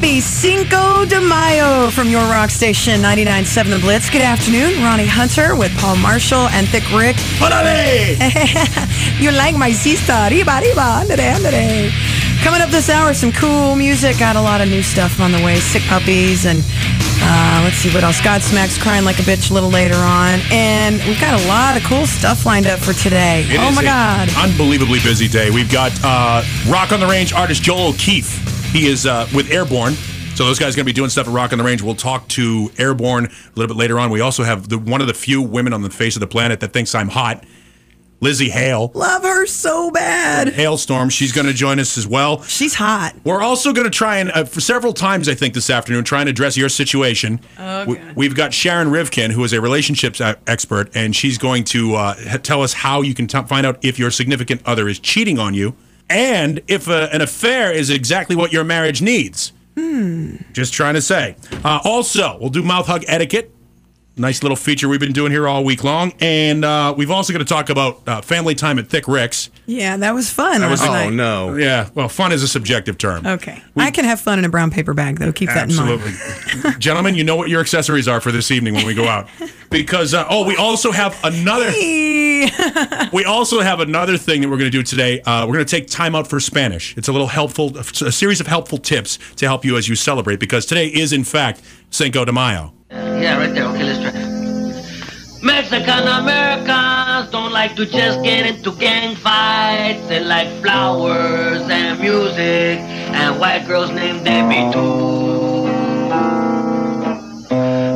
Happy Cinco de Mayo from your rock station 99.7 The Blitz. Good afternoon. Ronni Hunter with Paul Marshall and Thick Rick. you like my sister. Arriba, arriba, andere, andere. Coming up this hour, some cool music. Got a lot of new stuff on the way. Sick puppies and uh, let's see what else. Godsmack's crying like a bitch a little later on. And we've got a lot of cool stuff lined up for today. It oh my God. Unbelievably busy day. We've got uh, Rock on the Range artist Joel O'Keefe. He is uh, with Airborne. So those guys are going to be doing stuff at Rock on the Range. We'll talk to Airborne a little bit later on. We also have the one of the few women on the face of the planet that thinks I'm hot, Lzzy Hale. Love her so bad. Halestorm. She's going to join us as well. She's hot. We're also going to try and, uh, for several times, I think, this afternoon, try and address your situation. Okay. We, have got Sharon Rivkin, who is a relationships uh, expert, and she's going to uh, tell us how you can t- find out if your significant other is cheating on you and if uh, an affair is exactly what your marriage needs. Hmm. Just trying to say. Uh, also, we'll do mouth hug etiquette. Nice little feature we've been doing here all week long. And uh, we've also got to talk about uh, family time at Thick Rick's. Yeah, that was fun. was- oh, night. no. Yeah, well, fun is a subjective term. Okay. I can have fun in a brown paper bag, though. Keep that in mind. Absolutely. Gentlemen, you know what your accessories are for this evening when we go out. Because, uh, oh, we also have another. We also have another thing that we're going to do today. Uh, we're going to take time out for Spanish. It's a little helpful, a series of helpful tips to help you as you celebrate, because today is, in fact, Cinco de Mayo. Yeah, right there. Okay, let's try. Mexican Americans don't like to just get into gang fights. They like flowers and music and white girls named Debbie too.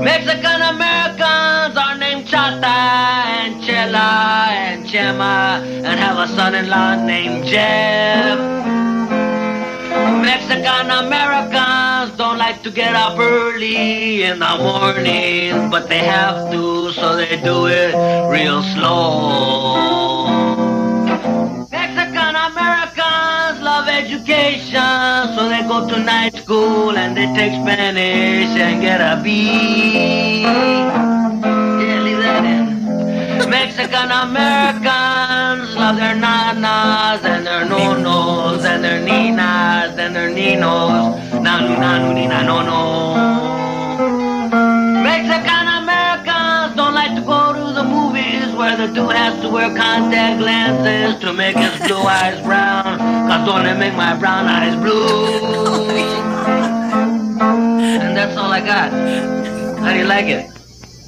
Mexican Americans are named Chata and Chela and Chema and have a son-in-law named Jeff. Mexican Americans like to get up early in the morning, but they have to, so they do it real slow. Mexican Americans love education, so they go to night school and they take Spanish and get a B. Yeah, leave that in. Mexican Americans love their nanas and their nonos and their ninas and their ninos. Nanu, nanu, no, no. Mexican Americans don't like to go to the movies where the dude has to wear contact lenses to make his blue eyes brown. Cause don't they make my brown eyes blue? And that's all I got. How do you like it?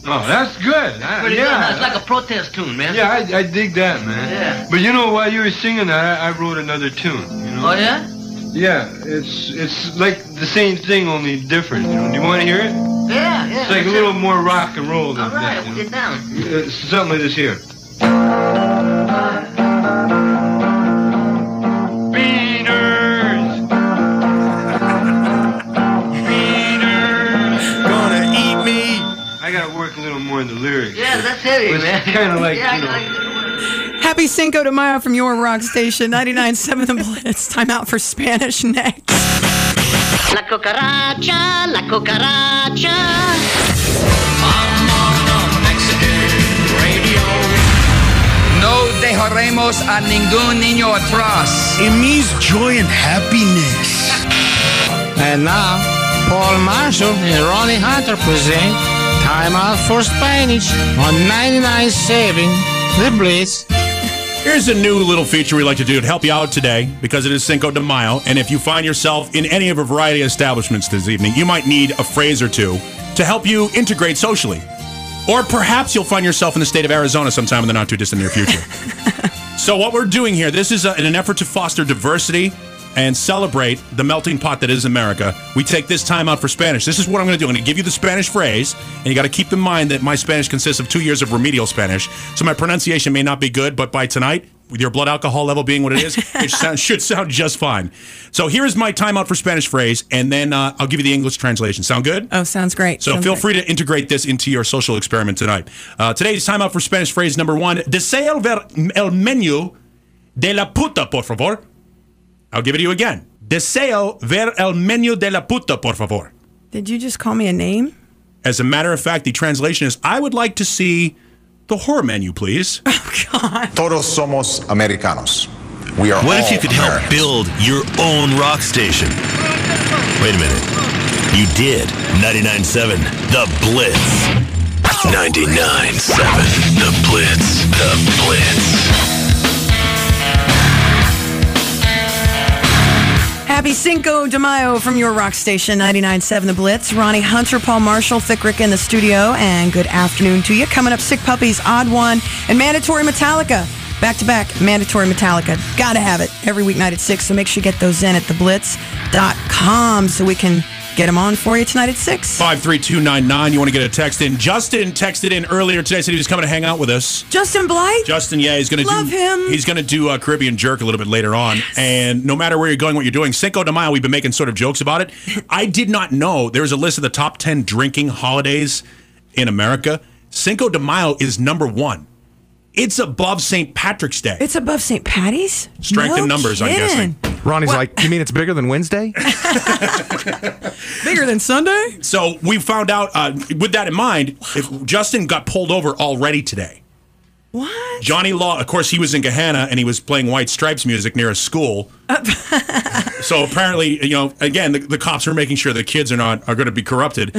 Oh, that's good. I- Pretty good. huh? It's like a protest tune, man. Yeah, I, I dig that, man. Yeah. But you know, while you were singing that, I, I wrote another tune. You know? Oh yeah? Yeah, it's it's like the same thing, only different. You know? Do you want to hear it? Yeah, yeah. It's like a little more rock and roll than All right, that. we'll get down. know? It's something like this here. Beaners. Beaners. Gonna eat me. I gotta work a little more in the lyrics. Yeah, that's heavy, It's man. kinda like, yeah, you know- I like Happy Cinco de Mayo from your rock station 99.7 The Blitz. Time out for Spanish next. La cucaracha, la cucaracha. No dejaremos a ningún niño atrás. It means joy and happiness. And now, Paul Marshall and Ronni Hunter present Time Out for Spanish on 99.7 The Blitz. Here's a new little feature we like to do to help you out today because it is Cinco de Mayo. And if you find yourself in any of a variety of establishments this evening, you might need a phrase or two to help you integrate socially. Or perhaps you'll find yourself in the state of Arizona sometime in the not too distant near future. so, what we're doing here, this is uh in an effort to foster diversity and celebrate the melting pot that is America. We take this time out for Spanish. This is what I'm going to do. I'm going to give you the Spanish phrase, and you got to keep in mind that my Spanish consists of two years of remedial Spanish. So, my pronunciation may not be good, but by tonight, with your blood alcohol level being what it is, it sound, should sound just fine. So, here is my time out for Spanish phrase, and then uh, I'll give you the English translation. Sound good? Oh, sounds great. So Sounds feel great. free to integrate this into your social experiment tonight. Uh, today's time out for Spanish phrase number one. Deseo ver el menú de la puta, por favor. I'll give it to you again. Deseo ver el menú de la puta, por favor. Did you just call me a name? As a matter of fact, the translation is I would like to see the horror menu, please. Oh, God. Todos somos americanos. We are What if you could help build your own rock station? Wait a minute. You did 99.7 The Blitz. 99.7 The Blitz. The Blitz. Happy Cinco de Mayo from your rock station, 99.7 The Blitz. Ronni Hunter, Paul Marshall, Thick Rick in the studio, and good afternoon to you. Coming up, Sick Puppies, Odd One, and Mandatory Metallica. Back to back, Mandatory Metallica. Gotta have it every weeknight at 6, so make sure you get those in at theblitz.com so we can get them on for you tonight at 6. 53299. You want to get a text in. Justin texted in earlier today, said he was coming to hang out with us. Justin Blythe? Justin, yeah, he's going to Love do. him. He's going to do a Caribbean jerk a little bit later on. And no matter where you're going, what you're doing, Cinco de Mayo, we've been making sort of jokes about it. I did not know there was a list of the top 10 drinking holidays in America. Cinco de Mayo is number one. It's above St. Patrick's Day. It's above St. Patty's? Strength No in numbers, I'm guessing. Ronni's What? like, you mean it's bigger than Wednesday? Bigger than Sunday? So we found out, uh, with that in mind, if Justin got pulled over already today. What? Johnny Law, of course, he was in Gahanna and he was playing White Stripes music near a school. so apparently, you know, again, the, the cops are making sure the kids are not are going to be corrupted.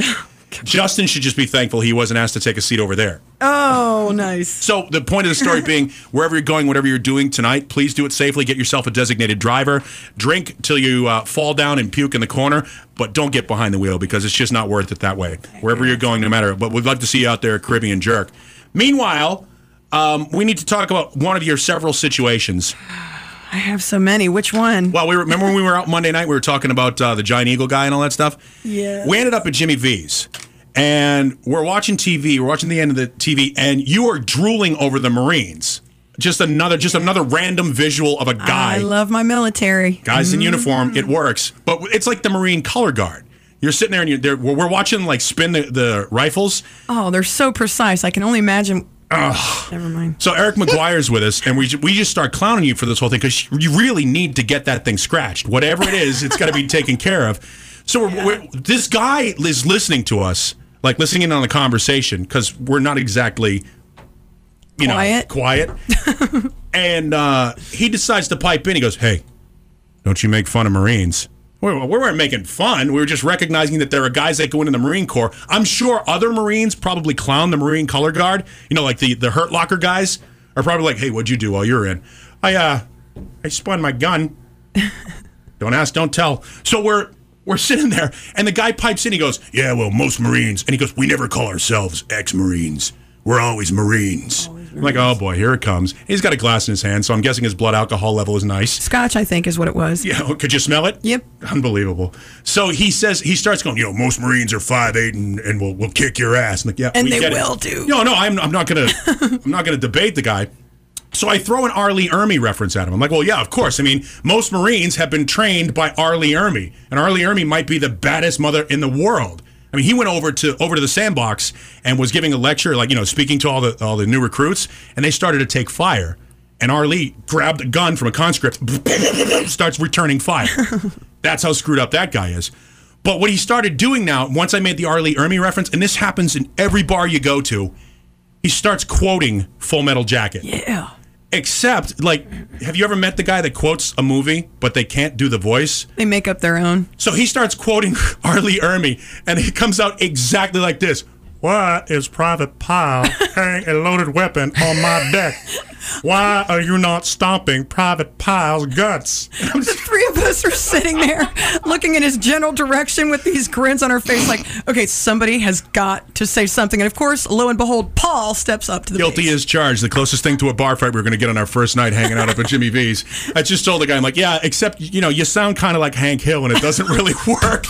Justin should just be thankful he wasn't asked to take a seat over there. Oh, nice. So the point of the story being, wherever you're going, whatever you're doing tonight, please do it safely. Get yourself a designated driver. Drink till you uh, fall down and puke in the corner, but don't get behind the wheel because it's just not worth it that way. Wherever you're going, no matter. But we'd love to see you out there, Caribbean Jerk. Meanwhile, um, we need to talk about one of your several situations. I have so many. Which one? Well, we were, remember when we were out Monday night, we were talking about uh, the giant eagle guy and all that stuff. Yes. We ended up at Jimmy V's, and we're watching TV. We're watching the end of the TV, and you are drooling over the Marines. Just another, just another random visual of a guy, I love my military. guys in uniform. It works, but it's like the Marine color guard. You're sitting there, and you're there. We're we're watching like spin the, the rifles. Oh, they're so precise. I can only imagine. Never mind. So Eric McGuire's with us, and we we just start clowning you for this whole thing because you really need to get that thing scratched. Whatever it is, it's got to be taken care of. So we're, we're, this guy is listening to us, like listening in on the conversation because we're not exactly, you Quiet. know, quiet. and uh, he decides to pipe in. He goes, "Hey, don't you make fun of Marines?" We we weren't making fun. We were just recognizing that there are guys that go into the Marine Corps. I'm sure other Marines probably clown the Marine color guard. You know, like the the Hurt Locker guys are probably like, "Hey, what'd you do while you were in?" I uh, I spun my gun. don't ask, don't tell. So we're we're sitting there, and the guy pipes in. He goes, "Yeah, well, most Marines," and he goes, "We never call ourselves ex-Marines. We're always Marines." I'm like, "Oh boy, here it comes." He's got a glass in his hand, so I'm guessing his blood alcohol level is nice. Scotch, I think, is what it was. Yeah, oh, could you smell it? Yep. Unbelievable. So he says he starts going, you know, most Marines are five eight and, and will will kick your ass. I'm like, yeah, And we they it. will do. No, no, I'm I'm not gonna I'm not gonna debate the guy. So I throw an R. Lee Ermey reference at him. I'm like, well, yeah, of course. I mean, most Marines have been trained by R. Lee Ermey, and R. Lee Ermey might be the baddest mother in the world. Mean, he went over to over to the sandbox and was giving a lecture, like you know, speaking to all the all the new recruits, and they started to take fire. And R. Lee grabbed a gun from a conscript, starts returning fire. That's how screwed up that guy is. But what he started doing now, once I made the R. Lee Ermey reference, and this happens in every bar you go to, he starts quoting Full Metal Jacket. Yeah. Except, like, have you ever met the guy that quotes a movie, but they can't do the voice? They make up their own. So he starts quoting R. Lee Ermey, and it comes out exactly like this. Why is Private Pyle carrying a loaded weapon on my deck? Why are you not stomping Private Pyle's guts? The three of us are sitting there looking in his general direction with these grins on our face, like, okay, somebody has got to say something. And of course, lo and behold, Paul steps up to the Guilty base. as charged. The closest thing to a bar fight we are going to get on our first night hanging out up at Jimmy V's. I just told the guy, I'm like, yeah, except, you know, you sound kind of like Hank Hill and it doesn't really work.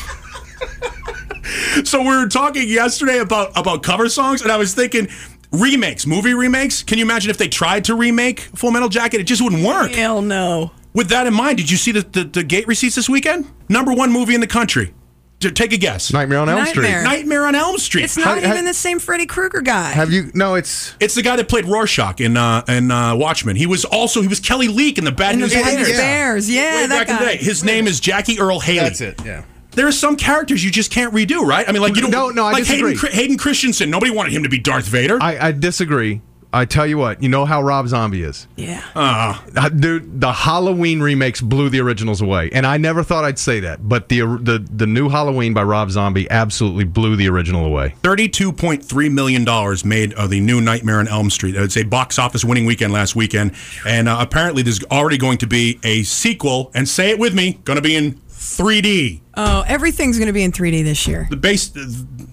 So we were talking yesterday about, about cover songs, and I was thinking, remakes, movie remakes. Can you imagine if they tried to remake Full Metal Jacket? It just wouldn't work. Hell no. With that in mind, did you see the, the, the gate receipts this weekend? Number one movie in the country. Take a guess. Nightmare on Elm Street. Nightmare. Nightmare on Elm Street. It's not Ha- ha- even the same Freddy Krueger guy. Have you? No, it's It's the guy that played Rorschach in uh, in uh, Watchmen. He was also he was Kelly Leak in the Bad in the News Bad Bears. Bears. Yeah, Way that back in the guy. day. His name is Jackie Earle Haley. that's it. Yeah. There are some characters you just can't redo, right? I mean, like you don't. No, no, I like Hayden, disagree. Chr- Hayden Christensen. Nobody wanted him to be Darth Vader. I, I disagree. I tell you what, you know how Rob Zombie is. Yeah. Uh, dude, the Halloween remakes blew the originals away, and I never thought I'd say that, but the the the new Halloween by Rob Zombie absolutely blew the original away. $32.3 million made of the new Nightmare on Elm Street. It's a box office winning weekend last weekend. And uh, apparently, there's already going to be a sequel, and say it with me, going to be in 3D. Oh, everything's going to be in 3D this year. The base.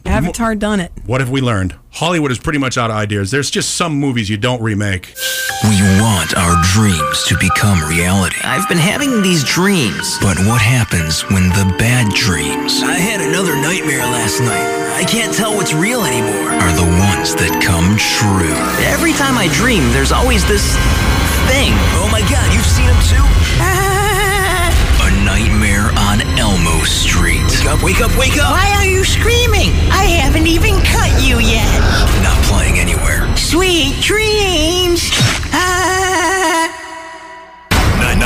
Avatar done it. What have we learned? Hollywood is pretty much out of ideas. There's just some movies you don't remake. We want our dreams to become reality. I've been having these dreams. But what happens when the bad dreams I had another nightmare last night. I can't tell what's real anymore. Are the ones that come true. Every time I dream, there's always this thing. Oh my god, you've seen him too? Ah, Street. Wake up, wake up, wake up! Why are you screaming? I haven't even cut you yet. Not playing anywhere. Sweet dreams.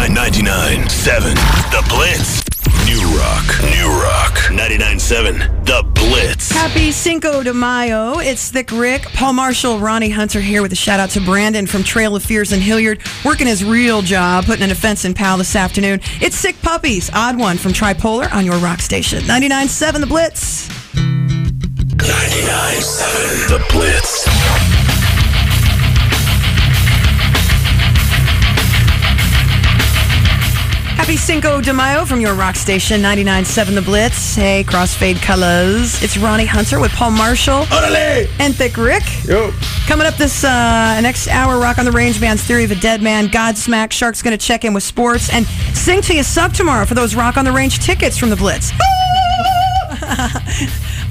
99.99 7 The Blitz. New Rock. New Rock. 99.7 The Blitz. Happy Cinco de Mayo. It's Thick Rick. Paul Marshall, Ronni Hunter here with a shout out to Brandon from Trail of Fears in Hilliard, working his real job, putting an offense in Pal this afternoon. It's Sick Puppies, odd one from Tripolar on your rock station. 99.7 The Blitz. 99.7 The Blitz. Happy Cinco de Mayo from your rock station, 99.7 The Blitz. Hey, Crossfade Colors. It's Ronni Hunter with Paul Marshall. And Thick Rick. Yo. Coming up this uh, next hour, Rock on the Range Band's Theory of a Dead Man, Godsmack, Shark's going to check in with sports, and Sing Till You Suck tomorrow for those Rock on the Range tickets from the Blitz.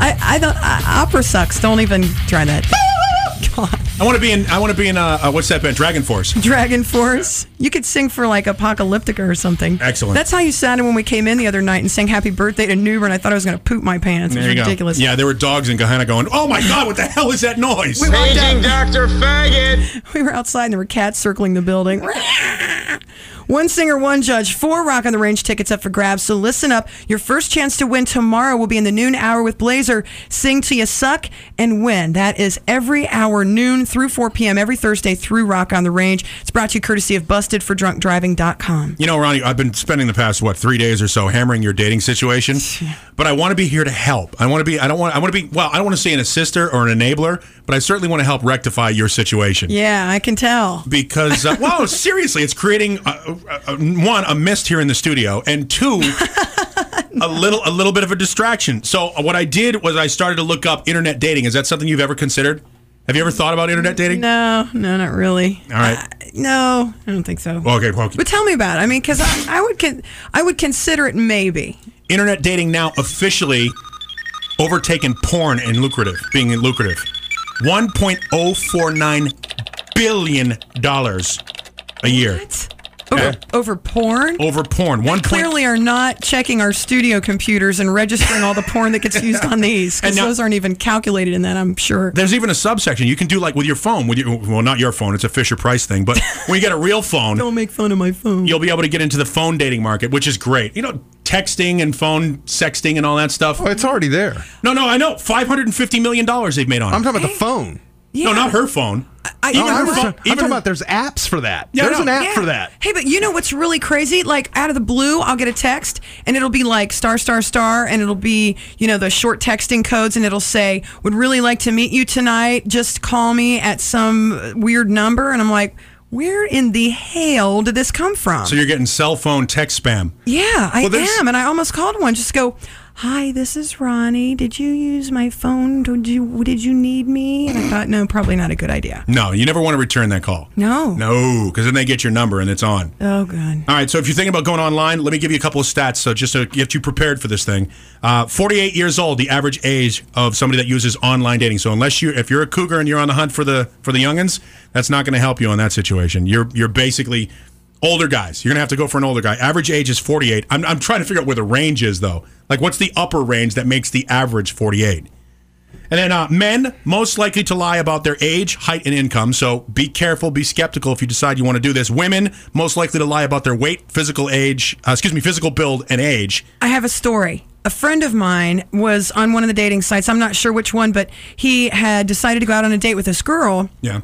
I, I don't, uh, opera sucks. Don't even try that. God. I want to be in. I want to be in. Uh, uh, what's that band? Dragon Force. Dragon Force. You could sing for like Apocalyptica or something. Excellent. That's how you sounded when we came in the other night and sang Happy Birthday to Newber, and I thought I was going to poop my pants. It was There you ridiculous. go. Yeah, there were dogs in Gahanna going. Oh my God! What the hell is that noise? We Dr. Faggot. We were outside and there were cats circling the building. One singer, one judge, four Rock on the Range tickets up for grabs. So listen up. Your first chance to win tomorrow will be in the noon hour with Blazer. Sing till you suck and win. That is every hour, noon through 4 p.m. every Thursday through Rock on the Range. It's brought to you courtesy of BustedForDrunkDriving.com. You know, Ronni, I've been spending the past what three days or so hammering your dating situation, but I want to be here to help. I want to be. I don't want. I want to be. Well, I don't want to say an assister or an enabler, but I certainly want to help rectify your situation. Yeah, I can tell. Because, uh, well, seriously, it's creating uh, uh, uh, one a mist here in the studio, and two, a little a little bit of a distraction. So uh, what I did was I started to look up internet dating. Is that something you've ever considered? Have you ever thought about internet dating? No, no, not really. All right. No, I don't think so. Okay, well, But tell me about it. I mean, because I, I would con- I would consider it maybe. internet dating now officially overtaken porn and lucrative, being lucrative. One point oh four nine billion dollars a year Over, over porn? over porn. One point. Clearly are not checking our studio computers and registering all the porn that gets used on these because And now- those aren't even calculated in that, I'm sure. There's even a subsection you can do like with your phone. With your well, not your phone. It's a Fisher Price thing. But when you get a real phone, Don't make fun of my phone. you'll be able to get into the phone dating market, which is great. You know, texting and phone sexting and all that stuff. Oh, it's already there. No, no, I know. Five hundred and fifty million dollars they've made on I'm it. talking about the phone. No, not her phone. I, Even No, her I'm, phone- talking- I'm talking her- about there's apps for that. Yeah, there's no, an app Yeah. for that. Hey, but you know what's really crazy? Like out of the blue, I'll get a text and it'll be like star star star and it'll be, you know, the short texting codes and it'll say, "Would really like to meet you tonight. Just call me at some weird number." And I'm like, "Where in the hell did this come from?" So you're getting cell phone text spam. yeah, I Well, there's- am and I almost called one just go, "Hi, this is Ronni. Did you use my phone? Did you did you need me?" And I thought, "No, probably not a good idea." No, you never want to return that call. No. No, because then they get your number and it's on. Oh, good. All right, so if you're thinking about going online, let me give you a couple of stats. So just to get you prepared for this thing, uh, 48 years old, the average age of somebody that uses online dating. So unless you, if you're a cougar and you're on the hunt for the for the youngins, that's not going to help you in that situation. You're you're basically older guys. You're going to have to go for an older guy. Average age is 48. I'm I'm trying to figure out where the range is though. Like what's the upper range that makes the average 48? And then uh, men most likely to lie about their age, height, and income. So be careful, be skeptical if you decide you want to do this. Women most likely to lie about their weight, physical age, uh, excuse me, physical build and age. I have a story. A friend of mine was on one of the dating sites. I'm not sure which one, but he had decided to go out on a date with this girl. Yeah.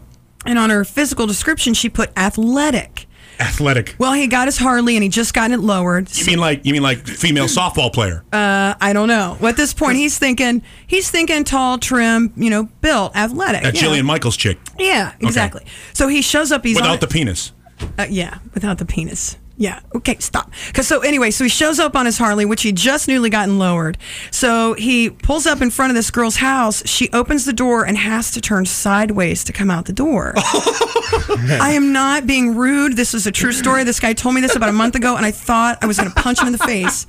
And on her physical description, she put athletic. Athletic. Well, he got his Harley and he just got it lowered. You mean like you mean like female softball player? Uh, I don't know. Well, at this point, he's thinking he's thinking tall, trim, you know, built, athletic. That you know. Jillian Michaels chick Yeah, exactly. So he shows up. He's without the penis. Uh, yeah, without the penis. Yeah. Okay, stop. Cause so anyway, so he shows up on his Harley, which he just newly gotten lowered. So he pulls up in front of this girl's house. She opens the door and has to turn sideways to come out the door. I am not being rude. This is a true story. This guy told me this about a month ago, and I thought I was going to punch him in the face.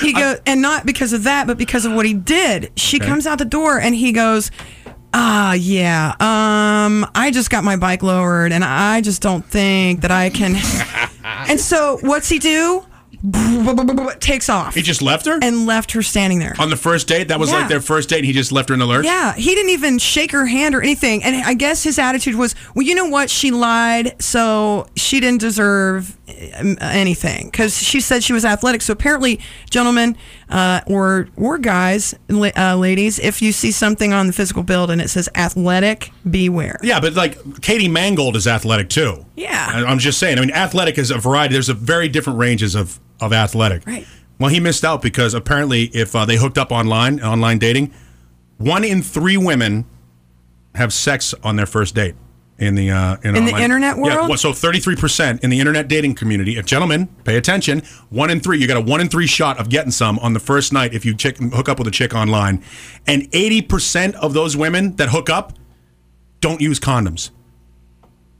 He goes, and not because of that, but because of what he did. She Okay. comes out the door, and he goes, Ah, yeah. Um, I just got my bike lowered, and I just don't think that I can. and so, what's he do? Takes off. He just left her and left her standing there. on the first date. That was Yeah. like their first date. and He just left her in the lurch. Yeah, he didn't even shake her hand or anything. And I guess his attitude was, well, you know what? She lied, so she didn't deserve um, anything because she said she was athletic. So apparently, gentlemen uh, or or guys, uh, ladies, if you see something on the physical build and it says athletic, beware. Yeah, but like Katie Mangold is athletic too. Yeah. I'm just saying. I mean, athletic is a variety. There's a very different ranges of of athletic. Right. Well, he missed out because apparently, if uh, they hooked up online, online dating, one in three women have sex on their first date in the uh, in, In the internet Yeah, world? well, so 33 percent in the internet dating community. If gentlemen, pay attention. One in three, you got a one in three shot of getting some on the first night if you chick, hook up with a chick online, and 80 percent of those women that hook up don't use condoms.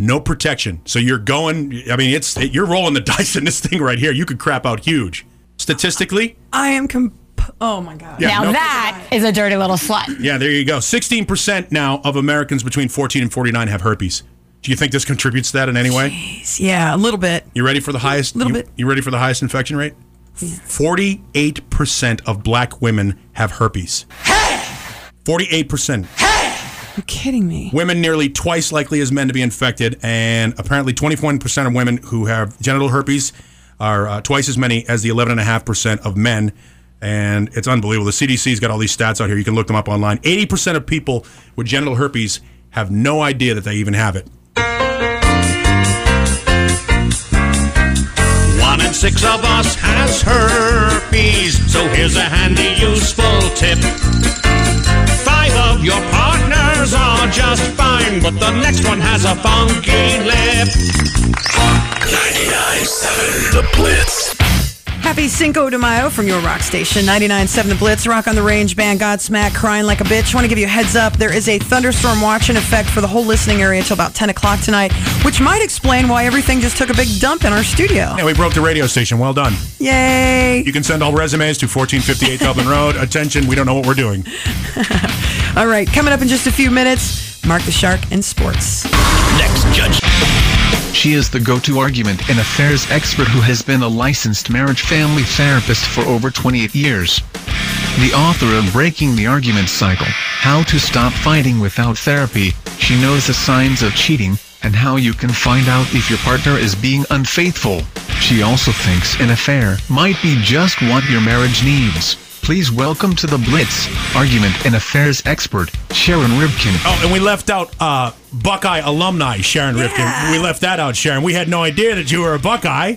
No protection. So you're going. I mean, it's you're rolling the dice in this thing right here. You could crap out huge. Statistically, I am. Comp- oh my god. Yeah, now no- that is a dirty little slut. yeah, there you go. 16% now of Americans between 14 and 49 have herpes. Do you think this contributes to that in any way? Jeez, Yeah, a little bit. You ready for the highest? A Little you, bit. You ready for the highest infection rate? Forty-eight percent of black women have herpes. Forty-eight percent. You're kidding me. Women nearly twice likely as men to be infected, and apparently 21% of women who have genital herpes are uh, twice as many as the 11.5% of men. And it's unbelievable. The CDC's got all these stats out here. You can look them up online. 80% of people with genital herpes have no idea that they even have it. One in six of us has herpes, so here's a handy, useful tip. Five of your just fine, but the next one has a funky lip. 99.7 The Blitz. Happy Cinco de Mayo from your rock station, 99.7 The Blitz, Rock on the Range band, Godsmack, Crying Like a Bitch. want to give you a heads up. There is a thunderstorm watch in effect for the whole listening area until about 10 o'clock tonight, which might explain why everything just took a big dump in our studio. Yeah, we broke the radio station. Well done. Yay! You can send all resumes to 1458 Dublin Road. Attention, we don't know what we're doing. All right, coming up in just a few minutes, Mark the Shark in sports. Next, Judge. She is the go-to argument and affairs expert who has been a licensed marriage family therapist for over 28 years. The author of Breaking the Argument Cycle, How to Stop Fighting Without Therapy, she knows the signs of cheating and how you can find out if your partner is being unfaithful. She also thinks an affair might be just what your marriage needs. Please welcome to the Blitz, argument and affairs expert, Sharon Rivkin. Oh, and we left out uh, Buckeye alumni, Sharon Rivkin. We left that out, Sharon. We had no idea that you were a Buckeye.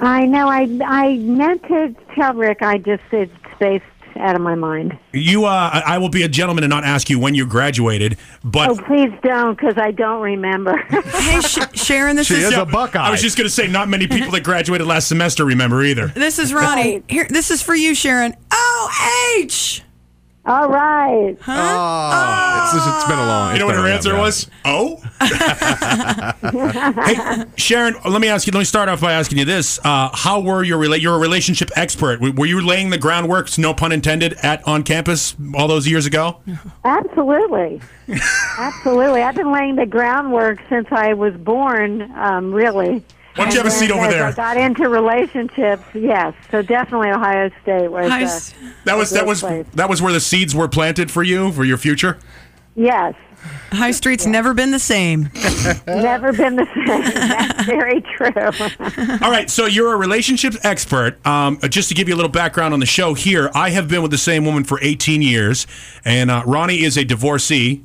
I know. I I meant to tell Rick. I just it's spaced out of my mind. You, uh, I I will be a gentleman and not ask you when you graduated, but oh, please don't, because I don't remember. hey, Sh- Sharon, this is is a Buckeye. I was just going to say, not many people that graduated last semester remember either. This is Ronni. Here, this is for you, Sharon. O H. All right. Oh, it's, it's been a long. You know what her answer was? Oh. hey, Sharon, let me ask you. Let me start off by asking you this: uh, How were your rela- You're a relationship expert. Were you laying the groundwork, no pun intended, at on campus all those years ago? Absolutely. Absolutely. I've been laying the groundwork since I was born, um, really. Why don't you have a seat over there? I got into relationships, yes. So definitely Ohio State was High uh, That was that was place. that was where the seeds were planted for you for your future. Yes. High Street's never been the same. Never been the same. That's very true. All right, so you're a relationships expert. Um, just to give you a little background on the show here, I have been with the same woman for 18 years, and uh, Ronni is a divorcee,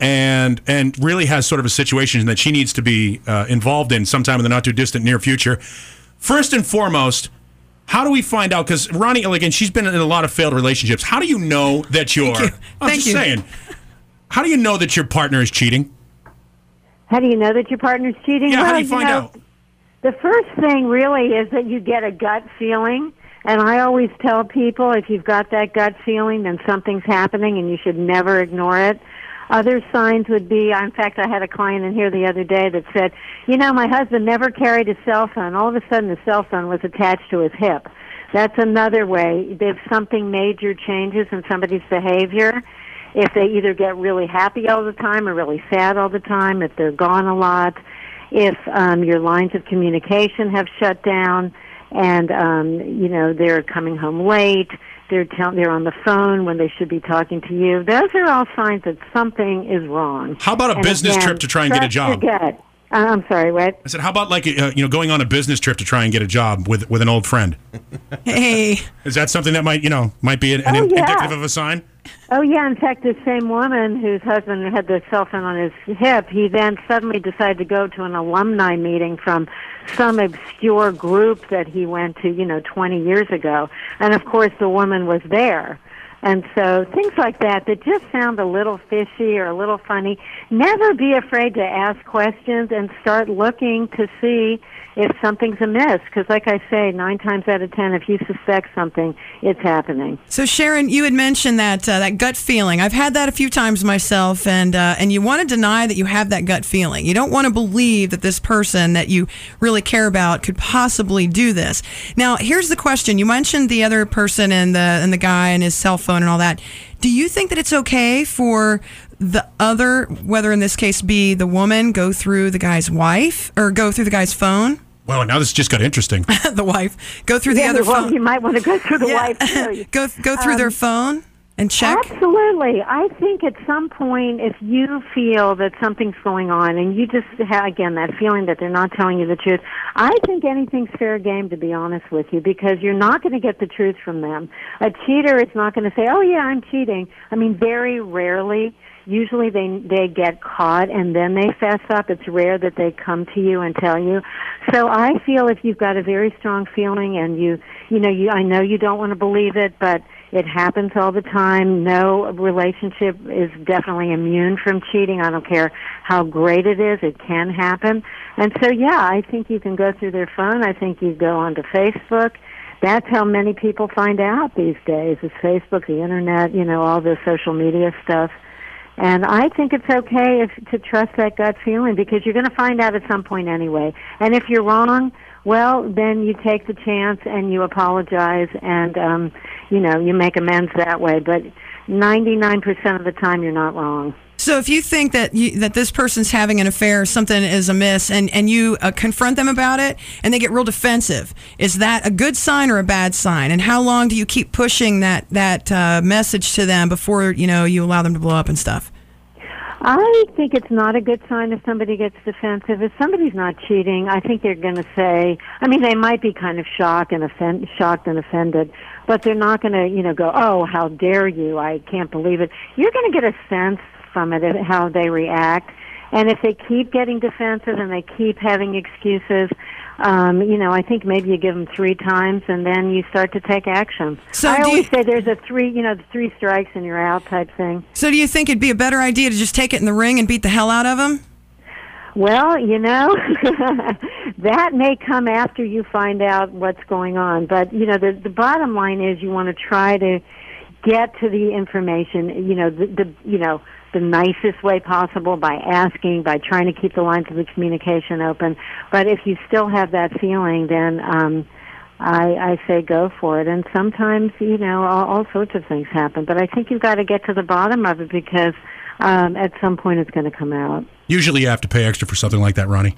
and and really has sort of a situation that she needs to be uh, involved in sometime in the not too distant near future. First and foremost, how do we find out? Because Ronni, again, she's been in a lot of failed relationships. How do you know that you're? you. I'm Thank just you. saying. How do you know that your partner is cheating? How do you know that your partner's cheating? Yeah, how do you find know, out? The first thing really is that you get a gut feeling. And I always tell people if you've got that gut feeling, then something's happening and you should never ignore it. Other signs would be, in fact, I had a client in here the other day that said, you know, my husband never carried a cell phone. All of a sudden the cell phone was attached to his hip. That's another way. If something major changes in somebody's behavior, if they either get really happy all the time or really sad all the time, if they're gone a lot, if um, your lines of communication have shut down, and um, you know they're coming home late, they're tell- they're on the phone when they should be talking to you. Those are all signs that something is wrong. How about a And business again, trip to try and get a your job? gut. Uh, I'm sorry, what? I said, how about like uh, you know going on a business trip to try and get a job with with an old friend? Hey, Is that something that might you know might be an, an Oh, yeah. indicative of a sign? Oh yeah, in fact, the same woman whose husband had the cell phone on his hip, he then suddenly decided to go to an alumni meeting from some obscure group that he went to, you know, 20 years ago. And of course, the woman was there. And so things like that that just sound a little fishy or a little funny. Never be afraid to ask questions and start looking to see if something's amiss. Because, like I say, nine times out of ten, if you suspect something, it's happening. So Sharon, you had mentioned that uh, that gut feeling. I've had that a few times myself, and uh, and you want to deny that you have that gut feeling. You don't want to believe that this person that you really care about could possibly do this. Now, here's the question: You mentioned the other person and the and the guy and his cell phone and all that. Do you think that it's okay for the other, whether in this case be the woman, go through the guy's wife or go through the guy's phone? Well, now this just got interesting. the wife go through the Yeah, other well, phone. You might want to go through the Yeah. wife too. go go through their Um, phone and check. Absolutely. I think at some point, if you feel that something's going on and you just have, again, that feeling that they're not telling you the truth, I think anything's fair game, to be honest with you, because you're not going to get the truth from them. A cheater is not going to say, oh, yeah, I'm cheating. I mean, very rarely. Usually they they get caught and then they fess up. It's rare that they come to you and tell you. So I feel if you've got a very strong feeling and you you know you I know you don't want to believe it, but it happens all the time. No relationship is definitely immune from cheating. I don't care how great it is, it can happen. And so yeah, I think you can go through their phone. I think you go onto Facebook. That's how many people find out these days is Facebook, the internet, you know, all the social media stuff. And I think it's okay if, to trust that gut feeling because you're going to find out at some point anyway. And if you're wrong, well, then you take the chance and you apologize and, um, you know, you make amends that way. But 99% of the time, you're not wrong. So if you think that you, that this person's having an affair, something is amiss, and and you uh, confront them about it, and they get real defensive, is that a good sign or a bad sign? And how long do you keep pushing that that uh, message to them before you know you allow them to blow up and stuff? I think it's not a good sign if somebody gets defensive. If somebody's not cheating, I think they're going to say. I mean, they might be kind of shocked and offend, shocked and offended, but they're not going to, you know, go, "Oh, how dare you! I can't believe it." You're going to get a sense from it how they react, and if they keep getting defensive and they keep having excuses, um, you know, I think maybe you give them three times and then you start to take action. So I always you- say there's a three, you know, the three strikes and you're out type thing. So do you think it'd be a better idea to just take it in the ring and beat the hell out of them? Well, you know, that may come after you find out what's going on. But, you know, the, the bottom line is you want to try to get to the information, you know, the, the you know, the nicest way possible by asking, by trying to keep the lines of the communication open. But if you still have that feeling, then um, I, I say go for it. And sometimes, you know, all, all sorts of things happen. But I think you've got to get to the bottom of it because um, at some point it's going to come out. Usually you have to pay extra for something like that, Ronni.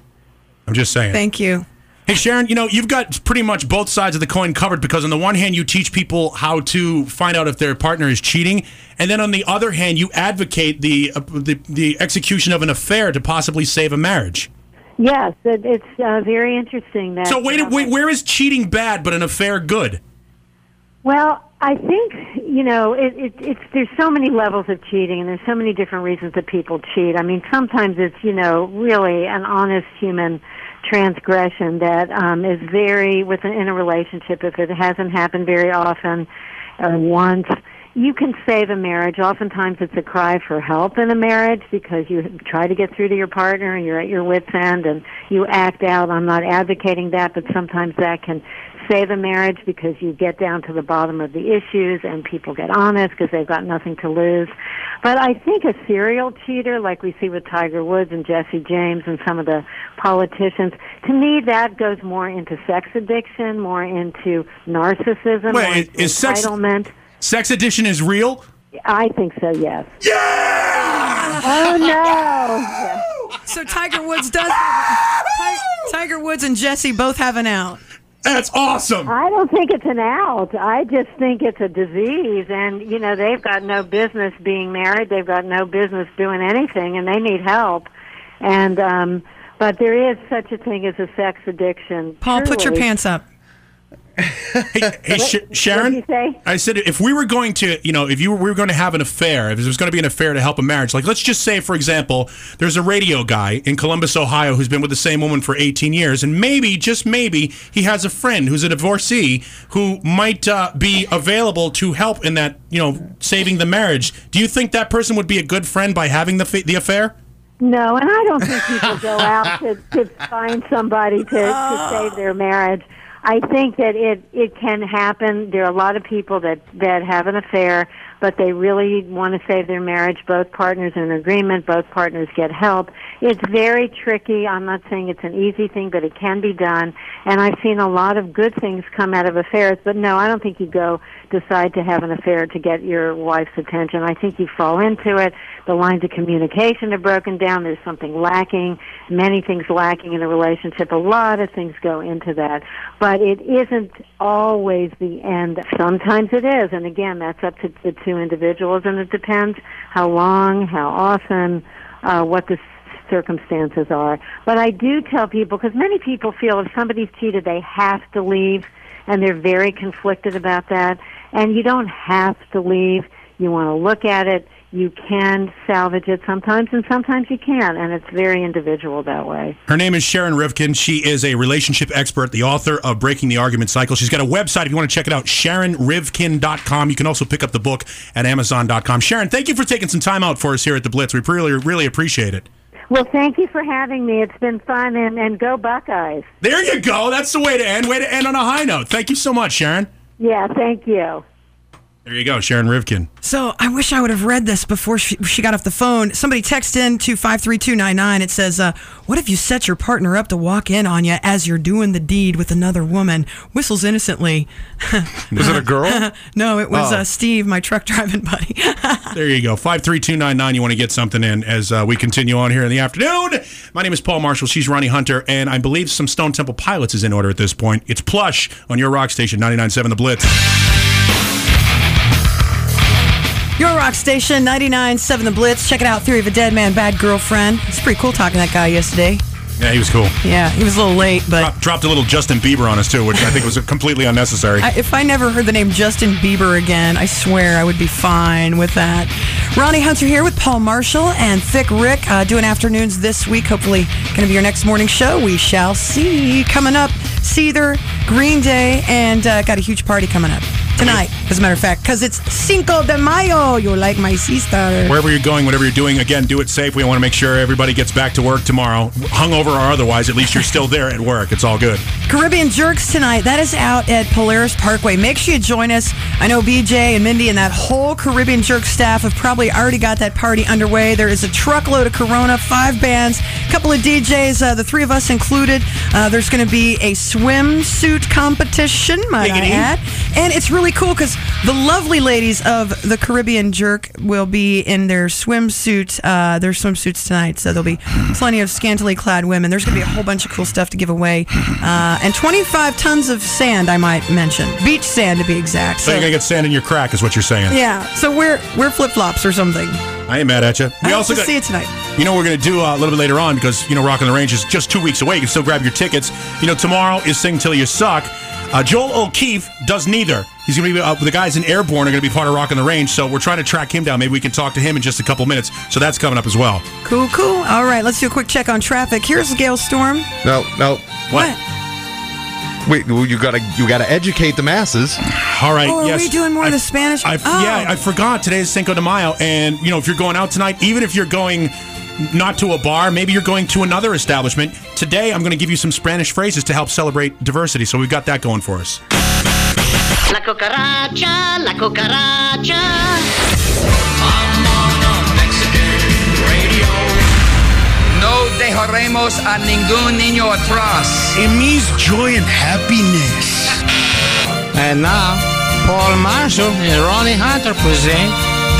I'm just saying. Thank you. Hey, Sharon, you know, you've got pretty much both sides of the coin covered because, on the one hand, you teach people how to find out if their partner is cheating. And then on the other hand, you advocate the, uh, the, the execution of an affair to possibly save a marriage. Yes, it, it's uh, very interesting that. So, wait, wait, where is cheating bad but an affair good? Well, I think you know it, it, it's there's so many levels of cheating, and there's so many different reasons that people cheat. I mean, sometimes it's you know really an honest human transgression that um, is very within in a relationship. If it hasn't happened very often or once, you can save a marriage. Oftentimes, it's a cry for help in a marriage because you try to get through to your partner and you're at your wits' end and you act out. I'm not advocating that, but sometimes that can save a marriage because you get down to the bottom of the issues and people get honest because they've got nothing to lose. But I think a serial cheater, like we see with Tiger Woods and Jesse James and some of the politicians, to me that goes more into sex addiction, more into narcissism, more Wait, into is sex entitlement. sex addiction is real? I think so. Yes. Yeah. Oh no. So Tiger Woods does. Have, Tiger Woods and Jesse both have an out. That's awesome. I don't think it's an out. I just think it's a disease, and you know they've got no business being married. They've got no business doing anything, and they need help. And um, but there is such a thing as a sex addiction. Paul, put your pants up. Hey, Sh- Sharon. What did you say? I said if we were going to, you know, if you were, we were going to have an affair, if there was going to be an affair to help a marriage, like let's just say, for example, there's a radio guy in Columbus, Ohio, who's been with the same woman for 18 years, and maybe, just maybe, he has a friend who's a divorcee who might uh, be available to help in that, you know, saving the marriage. Do you think that person would be a good friend by having the fa- the affair? No, and I don't think people go out to, to find somebody to, to save their marriage. I think that it it can happen. There are a lot of people that that have an affair, but they really want to save their marriage. Both partners are in agreement. Both partners get help. It's very tricky. I'm not saying it's an easy thing, but it can be done. And I've seen a lot of good things come out of affairs. But no, I don't think you go decide to have an affair to get your wife's attention. I think you fall into it. The lines of communication are broken down. There's something lacking. Many things lacking in a relationship. A lot of things go into that. But it isn't always the end. Sometimes it is. And again, that's up to the two individuals and it depends how long, how often, uh, what the circumstances are. But I do tell people, because many people feel if somebody's cheated, they have to leave, and they're very conflicted about that. And you don't have to leave. You want to look at it. You can salvage it sometimes, and sometimes you can't, and it's very individual that way. Her name is Sharon Rivkin. She is a relationship expert, the author of Breaking the Argument Cycle. She's got a website if you want to check it out, SharonRivkin.com. You can also pick up the book at Amazon.com. Sharon, thank you for taking some time out for us here at the Blitz. We really, really appreciate it. Well, thank you for having me. It's been fun, and, and go Buckeyes. There you go. That's the way to end. Way to end on a high note. Thank you so much, Sharon. Yeah, thank you. There you go, Sharon Rivkin. So I wish I would have read this before she, she got off the phone. Somebody text in to 53299. It says, uh, What if you set your partner up to walk in on you as you're doing the deed with another woman? Whistles innocently. Was it a girl? no, it was Oh. uh, Steve, my truck driving buddy. There you go. 53299. You want to get something in as uh, we continue on here in the afternoon. My name is Paul Marshall. She's Ronni Hunter. And I believe some Stone Temple Pilots is in order at this point. It's Plush on your rock station, 99.7 The Blitz. Your rock station, 99.7 The Blitz. Check it out, Theory of a Dead Man, Bad Girlfriend. It's pretty cool talking to that guy yesterday. Yeah, he was cool. Yeah, he was a little late, but Drop, dropped a little Justin Bieber on us, too, which I think was completely unnecessary. I, if I never heard the name Justin Bieber again, I swear I would be fine with that. Ronni Hunter here with Paul Marshall and Thick Rick uh, doing afternoons this week. Hopefully, going to be your next morning show. We shall see. Coming up, Seether, Green Day, and uh, got a huge party coming up tonight, as a matter of fact, because it's Cinco de Mayo. You're like my sister. Wherever you're going, whatever you're doing, again, do it safe. We want to make sure everybody gets back to work tomorrow. Hungover or otherwise, at least you're still there at work. It's all good. Caribbean Jerks tonight. That is out at Polaris Parkway. Make sure you join us. I know BJ and Mindy and that whole Caribbean Jerk staff have probably already got that party underway. There is a truckload of Corona, five bands, a couple of DJs, uh, the three of us included. Uh, there's going to be a swimsuit competition, might I add. And it's really cool because the lovely ladies of the Caribbean Jerk will be in their swimsuit, uh, their swimsuits tonight. So there'll be plenty of scantily clad women. There's going to be a whole bunch of cool stuff to give away, uh, and 25 tons of sand. I might mention beach sand to be exact. So you're going to get sand in your crack, is what you're saying. yeah, so we're we're flip flops or something. I ain't mad at you. We I also got. see it tonight. You know what we're going to do uh, a little bit later on because, you know, Rock on the Range is just two weeks away. You can still grab your tickets. You know, tomorrow is Sing Till You Suck. Uh, Joel O'Keefe does neither. He's going to be uh, the guys in Airborne are going to be part of Rock on the Range. So we're trying to track him down. Maybe we can talk to him in just a couple minutes. So that's coming up as well. Cool, cool. All right, let's do a quick check on traffic. Here's Gail Storm. No, no. What? Wait, well, you gotta you gotta educate the masses. All right. Oh, are yes. we doing more of the Spanish? I, oh. Yeah, I forgot. Today is Cinco de Mayo, and you know, if you're going out tonight, even if you're going not to a bar, maybe you're going to another establishment. Today, I'm going to give you some Spanish phrases to help celebrate diversity. So we've got that going for us. La cucaracha, la cucaracha. No dejaremos a ningún niño atrás. It means joy and happiness. And now, Paul Marshall and Ronni Hunter present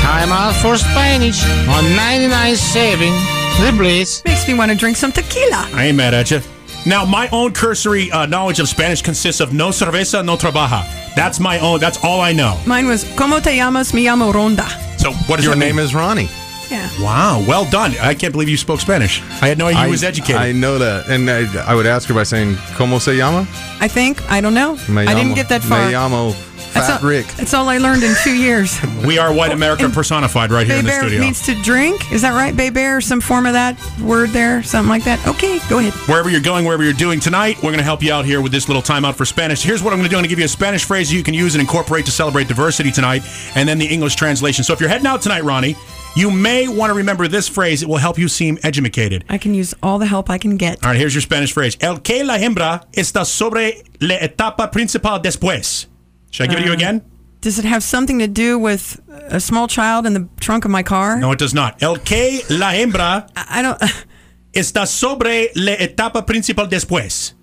Time Out for Spanish on 99.7 The Blitz. Makes me want to drink some tequila. I ain't mad at you. Now, my own cursory uh, knowledge of Spanish consists of no cerveza, no trabaja. That's my own. That's all I know. Mine was ¿Cómo te llamas? Me llamo Ronda. So, what is Your name mean? is Ronni. Yeah. Wow, well done. I can't believe you spoke Spanish. I had no idea you was educated. I know that, and I, I would ask her by saying "Cómo se llama?" I think. I don't know. Me I didn't get that far. Me llamo That's Fat Rick. That's all I learned in two years. we are white America personified right here Bay in the Bear studio. needs to drink. Is that right? Bay Bear, some form of that word there, something like that. Okay, go ahead. Wherever you're going, wherever you're doing tonight, we're going to help you out here with this little timeout for Spanish. Here's what I'm going to do. I'm going to give you a Spanish phrase you can use and incorporate to celebrate diversity tonight, and then the English translation. So if you're heading out tonight, Ronni, you may want to remember this phrase. It will help you seem educated. I can use all the help I can get. All right, here's your Spanish phrase. El que la hembra está sobre la etapa principal después. Should I give it to you Uh, again? Does it have something to do with a small child in the trunk of my car? No, it does not. El que la hembra I I don't. está sobre la etapa principal después.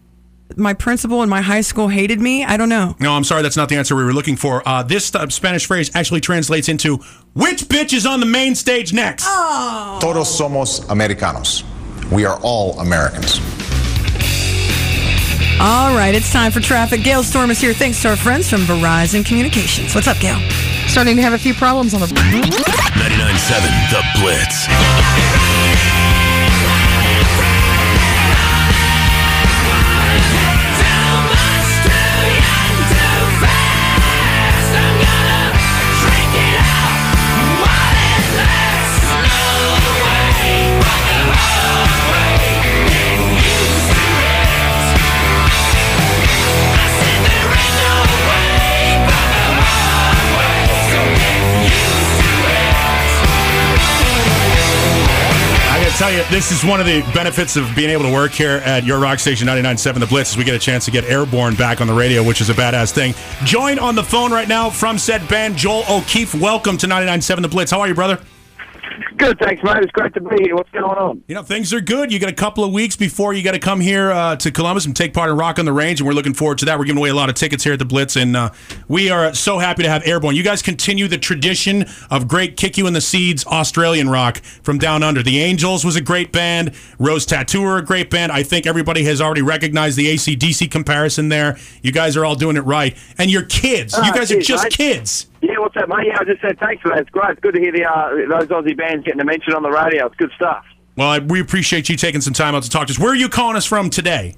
My principal in my high school hated me. I don't know. No, I'm sorry, that's not the answer we were looking for. Uh, this uh, Spanish phrase actually translates into which bitch is on the main stage next? Todos somos americanos. We are all Americans. All right, it's time for traffic. Gail Storm is here. Thanks to our friends from Verizon Communications. What's up, Gail? Starting to have a few problems on the. 99.7 The Blitz. Tell you, this is one of the benefits of being able to work here at your rock station 99.7 The Blitz is we get a chance to get Airborne back on the radio, which is a badass thing. Joined on the phone right now from said band, Joel O'Keefe. Welcome to 99.7 The Blitz. How are you, brother? Good, thanks, mate. It's great to be here. What's going on? You know, things are good. You got a couple of weeks before you got to come here uh, to Columbus and take part in Rock on the Range, and we're looking forward to that. We're giving away a lot of tickets here at the Blitz, and uh, we are so happy to have Airborne. You guys continue the tradition of great Kick You in the Seeds Australian rock from down under. The Angels was a great band. Rose Tattoo are a great band. I think everybody has already recognized the ACDC comparison there. You guys are all doing it right. And your kids. You Ah, guys are just mate. kids. Yeah, what's up, mate? Yeah, I just said thanks for that. It's great. It's good to hear the uh, those Aussie bands getting a mention on the radio. It's good stuff. Well, I, we appreciate you taking some time out to talk to us. Where are you calling us from today?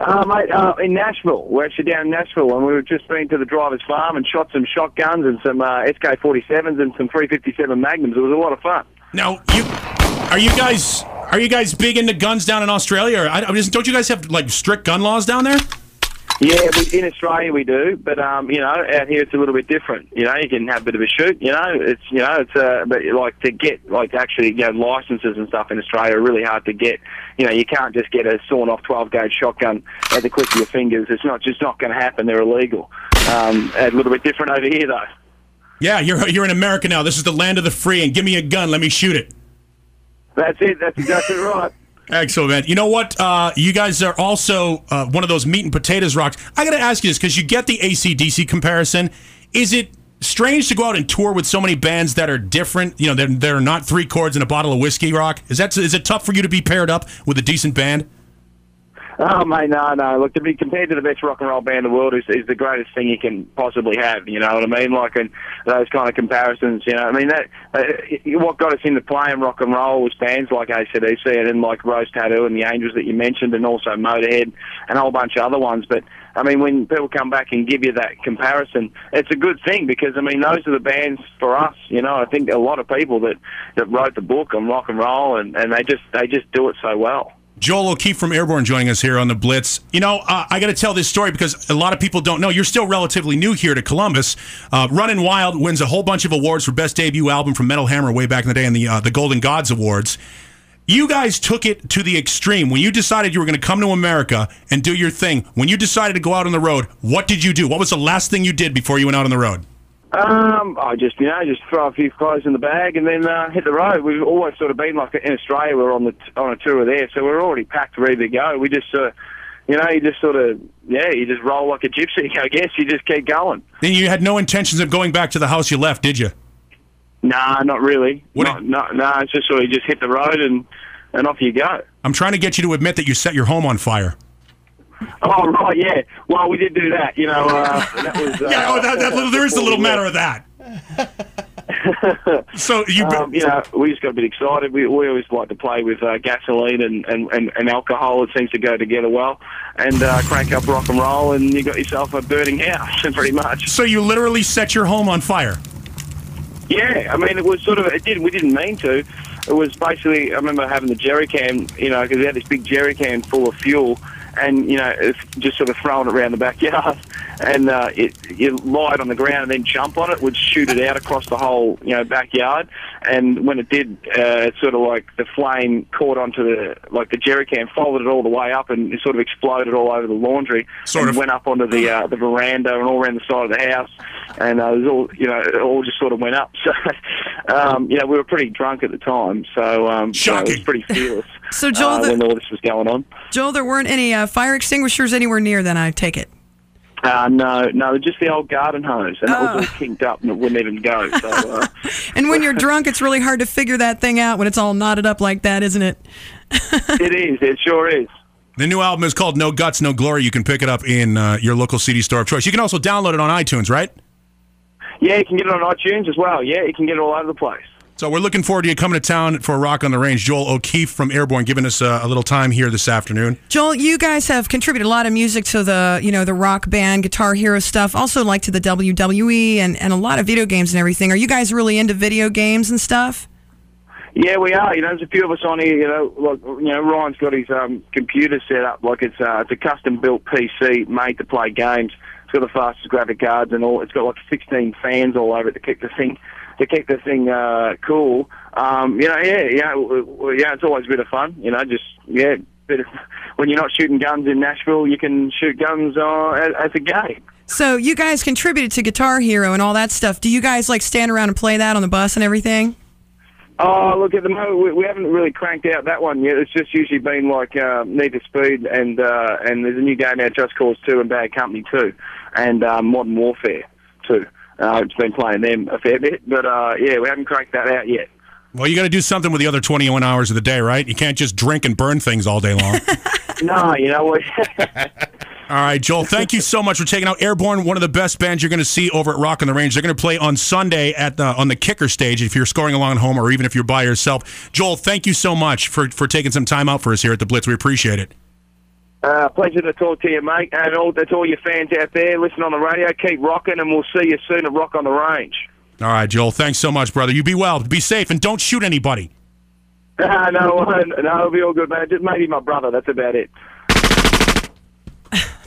Uh, mate, uh, in Nashville. We're actually down in Nashville, and we were just been to the driver's farm and shot some shotguns and some uh, SK-47s and some 357 Magnums. It was a lot of fun. Now, you are you guys are you guys big into guns down in Australia? Or, I, I mean, don't you guys have like strict gun laws down there? Yeah, we, in Australia we do, but um, you know, out here it's a little bit different. You know, you can have a bit of a shoot. You know, it's you know, it's uh, but like to get like actually you know licenses and stuff in Australia are really hard to get. You know, you can't just get a sawn off twelve gauge shotgun at the click of your fingers. It's not just not going to happen. They're illegal. Um, a little bit different over here though. Yeah, you're you're in America now. This is the land of the free, and give me a gun, let me shoot it. That's it. That's exactly right. Excellent, man. You know what? Uh, you guys are also uh, one of those meat and potatoes rocks. I got to ask you this because you get the ACDC comparison. Is it strange to go out and tour with so many bands that are different? You know, they're, they're not three chords and a bottle of whiskey rock. Is that is it tough for you to be paired up with a decent band? Oh mate, no, no. Look, to be compared to the best rock and roll band in the world is, is the greatest thing you can possibly have. You know what I mean? Like, and those kind of comparisons. You know, I mean that uh, what got us into playing rock and roll was bands like ACDC and then like Rose Tattoo and the Angels that you mentioned, and also Motorhead and a whole bunch of other ones. But I mean, when people come back and give you that comparison, it's a good thing because I mean, those are the bands for us. You know, I think a lot of people that that wrote the book on rock and roll, and and they just they just do it so well. Joel O'Keefe from Airborne joining us here on the Blitz. You know, uh, I got to tell this story because a lot of people don't know. You're still relatively new here to Columbus. Uh, Running Wild wins a whole bunch of awards for best debut album from Metal Hammer way back in the day in the uh, the Golden Gods Awards. You guys took it to the extreme when you decided you were going to come to America and do your thing. When you decided to go out on the road, what did you do? What was the last thing you did before you went out on the road? Um, I just you know just throw a few clothes in the bag and then uh, hit the road. We've always sort of been like in Australia. We're on the on a tour there, so we're already packed, ready to go. We just uh, you know you just sort of yeah you just roll like a gypsy. I guess you just keep going. Then you had no intentions of going back to the house you left, did you? Nah, not really. What not, no, no, it's just sort of just hit the road and and off you go. I'm trying to get you to admit that you set your home on fire. Oh right, yeah. Well, we did do that. You know, uh, that was. Uh, yeah, oh, that, that, there is a little matter of that. so you, um, you know, we just got a bit excited. We, we always like to play with uh, gasoline and, and, and, and alcohol. It seems to go together well. And uh, crank up rock and roll, and you got yourself a burning house, pretty much. So you literally set your home on fire. Yeah, I mean, it was sort of. It did. We didn't mean to. It was basically. I remember having the jerry can, you know, because we had this big jerry can full of fuel and you know just sort of throwing it around the backyard, and uh, it you lie it on the ground and then jump on it would shoot it out across the whole you know backyard, and when it did, uh, it sort of like the flame caught onto the like the jerry can, folded it all the way up, and it sort of exploded all over the laundry, sort and of. went up onto the uh, the veranda and all around the side of the house, and uh, it was all you know it all just sort of went up. So um, you know we were pretty drunk at the time, so um, you know, it was pretty fearless. So, Joel, uh, the- when all this was going on. Joel, there weren't any uh, fire extinguishers anywhere near. Then I take it. Uh, no, no, just the old garden hose, and that Oh. was all kinked up and it wouldn't even go. So, uh, And when you're drunk, it's really hard to figure that thing out when it's all knotted up like that, isn't it? it is. It sure is. The new album is called No Guts, No Glory. You can pick it up in uh, your local CD store of choice. You can also download it on iTunes, right? Yeah, you can get it on iTunes as well. Yeah, you can get it all over the place. So we're looking forward to you coming to town for a Rock on the Range. Joel O'Keefe from Airborne giving us uh, a little time here this afternoon. Joel, you guys have contributed a lot of music to the, you know, the rock band, Guitar Hero stuff. Also, like to the WWE and, and a lot of video games and everything. Are you guys really into video games and stuff? Yeah, we are. You know, there's a few of us on here. You know, like you know, Ryan's got his um, computer set up like it's uh, it's a custom built PC made to play games. It's got the fastest graphic cards and all. It's got like 16 fans all over it to keep the thing to keep the thing uh, cool. Um, you know, yeah, yeah, yeah. It's always a bit of fun. You know, just yeah, bit of when you're not shooting guns in Nashville, you can shoot guns uh, as, as a game. So you guys contributed to Guitar Hero and all that stuff. Do you guys like stand around and play that on the bus and everything? Oh, look, at the moment we, we haven't really cranked out that one yet. It's just usually been like uh, Need for Speed and uh, and there's a new game out, Just Cause 2 and Bad Company 2 and uh, Modern Warfare 2. Uh, it's been playing them a fair bit, but uh, yeah, we haven't cracked that out yet. Well, you got to do something with the other 21 hours of the day, right? You can't just drink and burn things all day long. no, you know what? All right, Joel, thank you so much for taking out Airborne, one of the best bands you're going to see over at Rock on the Range. They're going to play on Sunday at the, on the kicker stage if you're scoring along at home or even if you're by yourself. Joel, thank you so much for, for taking some time out for us here at the Blitz. We appreciate it. Uh, pleasure to talk to you, mate, and all that's all your fans out there. Listen on the radio, keep rocking, and we'll see you soon at Rock on the Range. All right, Joel, thanks so much, brother. You be well, be safe, and don't shoot anybody. No, no, it'll be all good, man. Just maybe my brother. That's about it.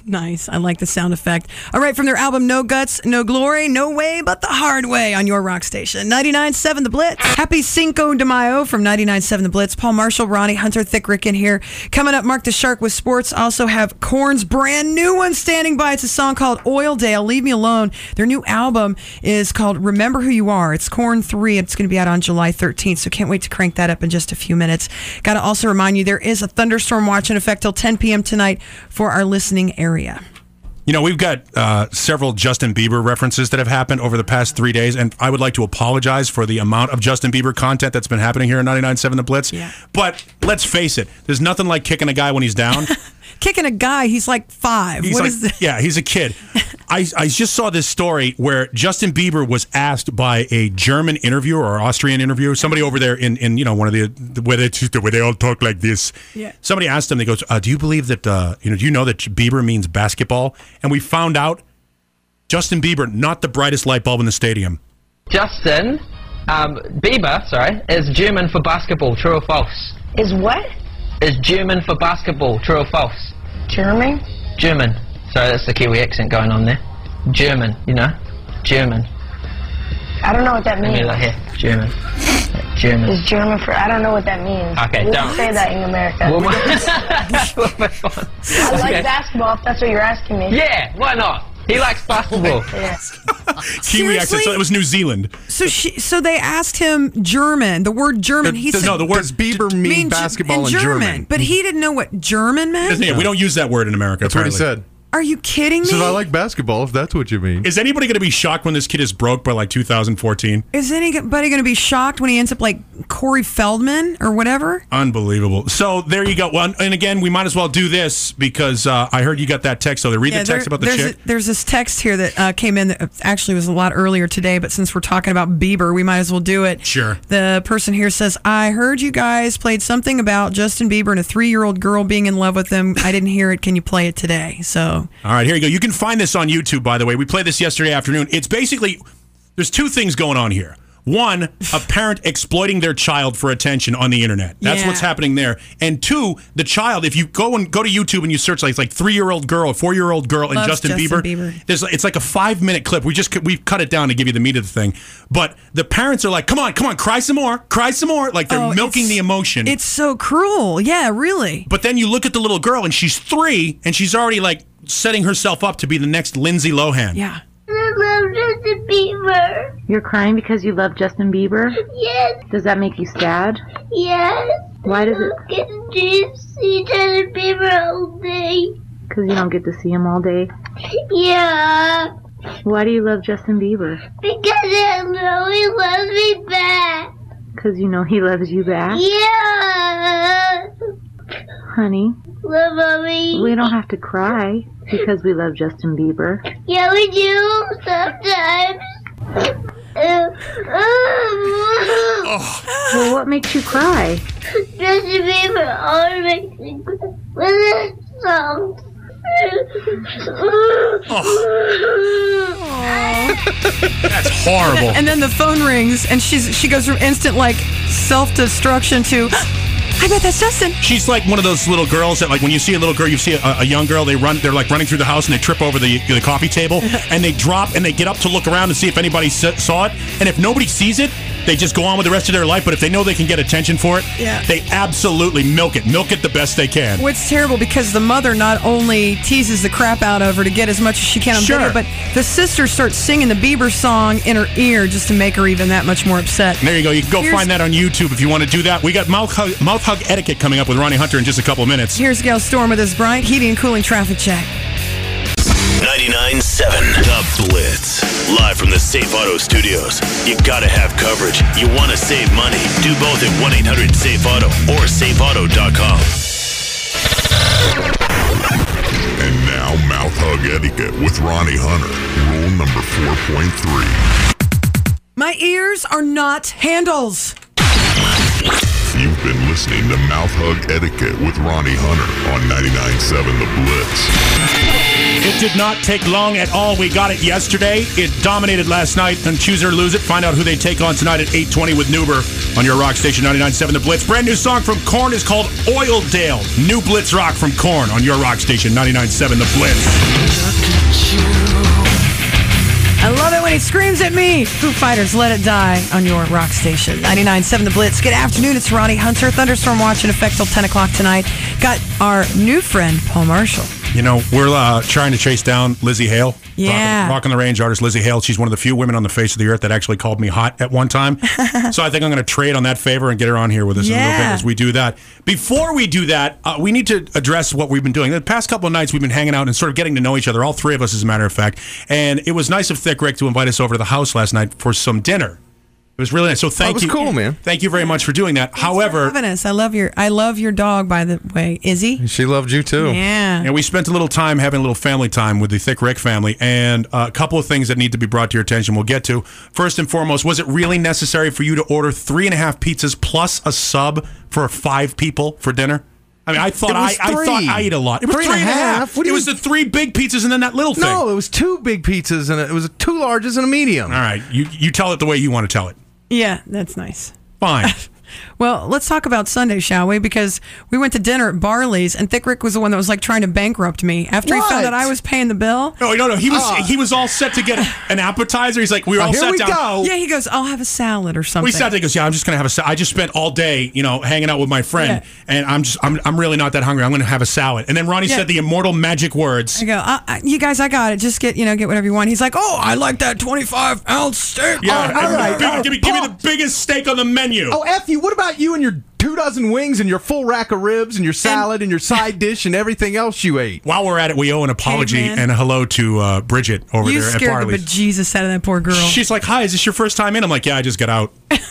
Nice. I like the sound effect. All right, from their album No Guts, No Glory, No Way But the Hard Way on your rock station. 99.7 The Blitz. Happy Cinco de Mayo from 99.7 The Blitz. Paul Marshall, Ronni Hunter, Thick Rick in here. Coming up, Mark the Shark with sports. Also have Korn's brand new one standing by. It's a song called Oildale, Leave Me Alone. Their new album is called Remember Who You Are. It's Korn 3. It's going to be out on July 13th, so can't wait to crank that up in just a few minutes. Got to also remind you there is a thunderstorm watch in effect till 10 p.m. tonight for our listening area. You know, we've got uh, several Justin Bieber references that have happened over the past three days, and I would like to apologize for the amount of Justin Bieber content that's been happening here in 99.7 The Blitz. But let's face it, there's nothing like kicking a guy when he's down. kicking a guy. He's like five. He's What like, is this? yeah, he's a kid. I, I just saw this story where Justin Bieber was asked by a German interviewer or Austrian interviewer, somebody over there in, in you know one of the the- where they where they all talk like this. Yeah. Somebody asked him. They goes, uh, "Do you believe that uh, you know? Do you know that Bieber means basketball?" And we found out Justin Bieber not the brightest light bulb in the stadium. Justin um, Bieber, sorry, is German for basketball. True or false? Is what? Is German for basketball. True or false? German? German. Sorry, that's the Kiwi accent going on there. German, you know, German. I don't know what that Let me means. look here. German. German. Is German for? I don't know what that means. Okay, we don't. say that in America. Well, I like Okay. basketball. If that's what you're asking me. Yeah, why not? He likes basketball. Yeah. Kiwi accent. So it was New Zealand. So she, so they asked him German, the word German. He Does- said no, the word Bieber mean, mean basketball in German, German. but he didn't know what German meant. Yeah, we don't use that word in America. That's what he said. Are you kidding me? He said, I like basketball, if that's what you mean. Is anybody going to be shocked when this kid is broke by like 2014? Is anybody going to be shocked when he ends up like Corey Feldman or whatever? Unbelievable. So there you go. Well, and again, we might as well do this because uh, I heard you got that text. So they read Yeah, the text there- about the there's chick. A, there's this text here that uh, came in that actually was a lot earlier today, but since we're talking about Bieber, we might as well do it. Sure. The person here says, I heard you guys played something about Justin Bieber and a three year old girl being in love with him. I didn't hear it. Can you play it today? So All right, here you go. You can find this on YouTube, by the way. We played this yesterday afternoon. It's basically there's two things going on here. One, a parent exploiting their child for attention on the internet. That's Yeah. what's happening there. And two, the child. If you go and go to YouTube and you search like it's like three year old girl, four year old girl, and Justin, Justin Bieber, Bieber. There's it's like a five minute clip. We just we cut it down to give you the meat of the thing. But the parents are like, come on, come on, cry some more, cry some more. Like they're Oh, milking the emotion. it's so cruel. Yeah, really. But then you look at the little girl and she's three and she's already like setting herself up to be the next Lindsay Lohan. Yeah. I love Justin Bieber. You're crying because you love Justin Bieber? Yes, Does that make you sad? yes. Why does it? I Get to see Justin Bieber all day. Because you don't get to see him all day. Yeah, Why do you love Justin Bieber? because I know he loves me back. Because you know he loves you back? Yeah. Honey, Love mommy. we don't have to cry because we love Justin Bieber. Yeah, we do sometimes. Well, what makes you cry? Justin Bieber always makes me cry with his songs. Oh. That's horrible. And then the phone rings, and she's she goes from instant like self destruction to, I bet that's Justin. She's like one of those little girls that, like, when you see a little girl, you see a, a young girl. They run, they're like running through the house, and they trip over the, the coffee table, and they drop, and they get up to look around and see if anybody saw it. And if nobody sees it, they just go on with the rest of their life. But if they know they can get attention for it, Yeah. they absolutely milk it, milk it the best they can. Well, it's terrible because the mother not only teases the crap out of her to get as much as she can on Sure. video, but the sister starts singing the Bieber song in her ear just to make her even that much more upset. There you go. You can go Here's- find that on YouTube if you want to do that. We got mouth hug, mouth hug etiquette coming up with Ronni Hunter in just a couple of minutes. Here's Gail Storm with his Bryant Heating and Cooling Traffic Check. 99.7 The Blitz. Live from the Safe Auto Studios. You gotta have coverage. You wanna save money. Do both at 1 800 Safe Auto or safeauto.com. And now, mouth hug etiquette with Ronni Hunter. Rule number 4.3. My ears are not handles. Been listening to Mouth Hug Etiquette with Ronni Hunter on 99.7 The Blitz. It did not take long at all. We got it yesterday. It dominated last night. And choose or lose it. Find out who they take on tonight at 8:20 with Nuber on your rock station 99.7 The Blitz. Brand new song from Korn is called Oildale. New Blitz rock from Korn on your rock station 99.7 The Blitz. I love it when he screams at me. Foo Fighters, Let It Die on your rock station. 99.7 The Blitz. Good afternoon. It's Ronni Hunter. Thunderstorm watch in effect till 10 o'clock tonight. Got our new friend, Paul Marshall. You know, we're uh, trying to chase down Lzzy Hale. Yeah. Rock, on the Range artist Lzzy Hale. She's one of the few women on the face of the earth that actually called me hot at one time. so I think I'm going to trade on that favor and get her on here with us in a little bit Yeah. as we do that. Before we do that, uh, we need to address what we've been doing. The past couple of nights, we've been hanging out and sort of getting to know each other, all three of us, as a matter of fact. And it was nice of Thick Rick to invite us over to the house last night for some dinner. It was really nice. So thank was you. cool, man. Thank you very much for doing that. However, having us. I love your I love your dog. By the way, Izzy. She loved you too. Yeah. And we spent a little time having a little family time with the Thick Rick family, and uh, a couple of things that need to be brought to your attention. We'll get to first and foremost. Was it really necessary for you to order three and a half pizzas plus a sub for five people for dinner? I mean, I thought I, I thought. I ate a lot. It was Three three and and a a half. half? What do It you- was the three big pizzas and then that little thing. No, it was two big pizzas and it was two larges and a medium. All right, you you tell it the way you want to tell it. Yeah, that's nice. Fine. Well, let's talk about Sunday, shall we? Because we went to dinner at Barley's, and Thick Rick was the one that was like trying to bankrupt me after he found that I was paying the bill. No, no, no. He was Oh. he was all set to get an appetizer. He's like, we were Oh, all here sat we down. go. Yeah, he goes, I'll have a salad or something. We sat there. He goes, yeah, I'm just gonna have a. Sa- I just spent all day, you know, hanging out with my friend, and I'm just, I'm, I'm really not that hungry. I'm gonna have a salad. And then Ronni Yeah. said the immortal magic words. I go, uh, uh, you guys, I got it. Just get, you know, get whatever you want. He's like, oh, I like that 25 ounce steak. Yeah, Oh, all and right, big- all right. give me, give me the biggest steak on the menu. Oh, F you. What about you and your two dozen wings and your full rack of ribs and your salad and, your side dish and everything else you ate? While we're at it, we owe an apology Caveman. and a hello to uh, Bridget over you there at scared the Barley's. bejesus out of that poor girl. She's like, "Hi, is this your first time in?" I'm like, "Yeah, I just got out."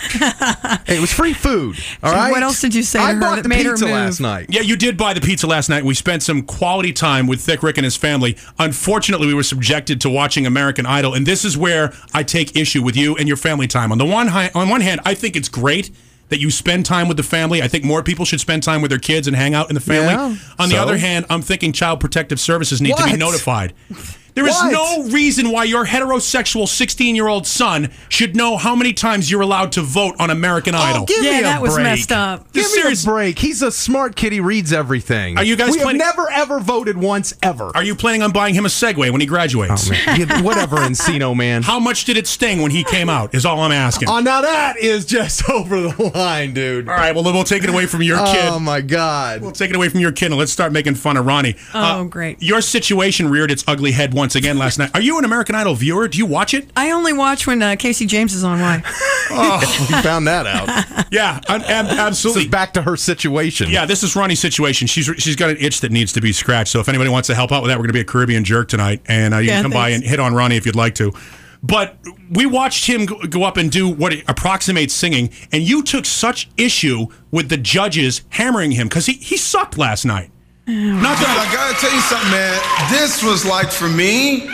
Hey, it was free food. All So right. what else did you say to I her bought that the made pizza last night. Yeah, you did buy the pizza last night. We spent some quality time with Thick Rick and his family. Unfortunately, we were subjected to watching American Idol, and this is where I take issue with you and your family time. On the one hi- on one hand, I think it's great that you spend time with the family. I think more people should spend time with their kids and hang out in the family. Yeah, on the other hand, I'm thinking Child Protective Services need to be notified. There is What? no reason why your heterosexual 16 year old son should know how many times you're allowed to vote on American Idol. Oh, give Yeah, me a that was break. messed up. Give This me series- a break. He's a smart kid. He reads everything. Are you guys We have never ever voted once ever. Are you planning on buying him a Segway when he graduates? Oh, man. Yeah, whatever, Encino man. How much did it sting when he came out? Is all I'm asking. Oh, now that is just over the line, dude. all right, well then we'll take it away from your kid. Oh my god. We'll take it away from your kid and let's start making fun of Ronni. Uh, Oh, great. Your situation reared its ugly head once again last night. Are you an American Idol viewer? Do you watch it? I only watch when uh, Casey James is on. Why? we found that out. Yeah, I- ab- This absolutely. is back to her situation. Yeah, this is Ronni's situation. She's she's got an itch that needs to be scratched. So if anybody wants to help out with that, we're going to be a Caribbean jerk tonight, and uh, you Yeah, can come by and hit on Ronni if you'd like to. But we watched him go go up and do what approximates singing, and you took such issue with the judges hammering him because he, he sucked last night. Not that I gotta tell you something, man. This was like for me,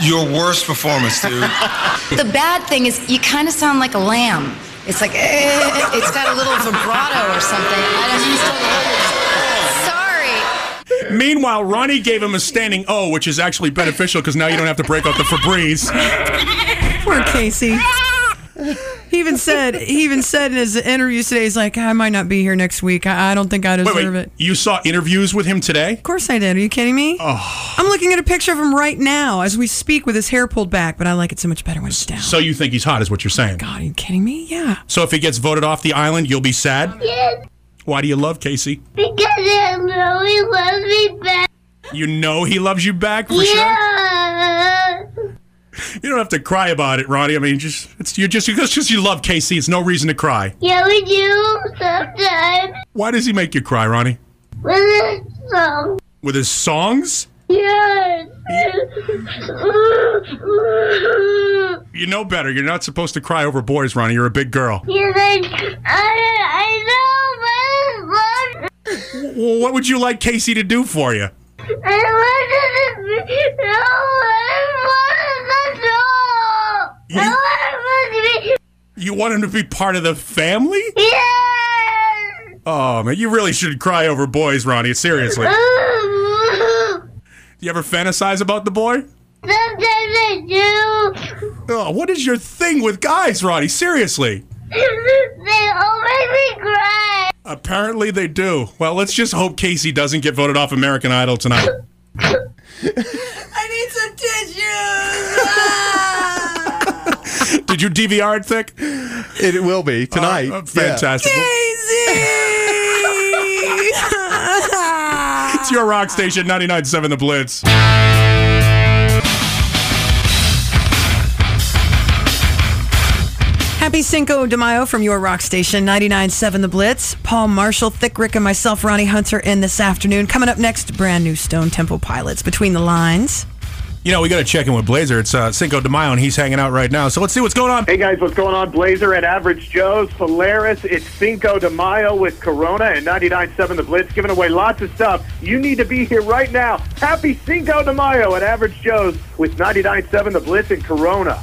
your worst performance, dude. The bad thing is you kind of sound like a lamb. It's like, eh, it's got a little vibrato or something. I don't Sorry. Meanwhile, Ronni gave him a standing O, which is actually beneficial because now you don't have to break out the Febreze. Poor Casey. He even said he even said in his interviews today, he's like, I might not be here next week. I, I don't think I Wait, deserve wait. it. You saw interviews with him today? Of course I did. Are you kidding me? Oh. I'm looking at a picture of him right now as we speak with his hair pulled back, but I like it so much better when it's down. So you think he's hot, is what you're saying? God, are you kidding me? Yeah. So if he gets voted off the island, you'll be sad? Yes, Why do you love Casey? because I know he loves me back. You know he loves you back for sure. Yeah. You don't have to cry about it, Ronni. I mean, just it's you just because just you love Casey. It's no reason to cry. Yeah, we do sometimes. Why does he make you cry, Ronni? With a song. With his songs? Yes. You know better. You're not supposed to cry over boys, Ronni. You're a big girl. He's like, I, I know, but it's. Well, what would you like Casey to do for you? I wanted to be, no, I wanted know. I be, You want him to be part of the family? yes. Oh man, you really should cry over boys, Ronni. Seriously. Do you ever fantasize about the boy? Sometimes I do. Oh, what is your thing with guys, Ronni? Seriously. They all make me cry. Apparently they do. Well, let's just hope Casey doesn't get voted off American Idol tonight. I need some tissues. Ah! Did you DVR it thick? It will be tonight. Uh, fantastic. It's your rock station, 99.7 The Blitz. Happy Cinco de Mayo from your rock station, 99.7 The Blitz. Paul Marshall, Thick Rick, and myself, Ronni Hunter, in this afternoon. Coming up next, brand new Stone Temple Pilots, Between the Lines. You know, we got to check in with Blazer. It's uh, Cinco de Mayo, and he's hanging out right now. So let's see what's going on. Hey guys, what's going on? Blazer at Average Joe's, Polaris. It's Cinco de Mayo with Corona and 99.7 The Blitz, giving away lots of stuff. You need to be here right now. Happy Cinco de Mayo at Average Joe's with 99.7 The Blitz and Corona.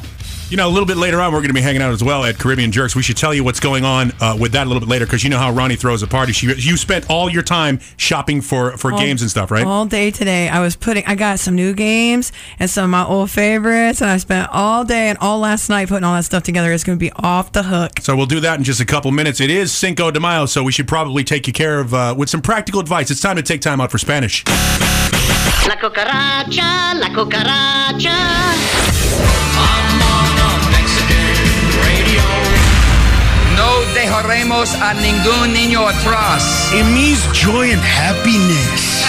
You know, a little bit later on, we're going to be hanging out as well at Caribbean Jerks. We should tell you what's going on uh, with that a little bit later because you know how Ronni throws a party. She, you spent all your time shopping for, for All- games and stuff, right? All day today, I was putting. I got some new games and some of my old favorites, and I spent all day and all last night putting all that stuff together. It's going to be off the hook. So we'll do that in just a couple minutes. It is Cinco de Mayo, so we should probably take you care of uh, with some practical advice. It's time to take time out for Spanish. La cucaracha, la cucaracha. Dejaremos a ningún niño atrás. It means joy and happiness.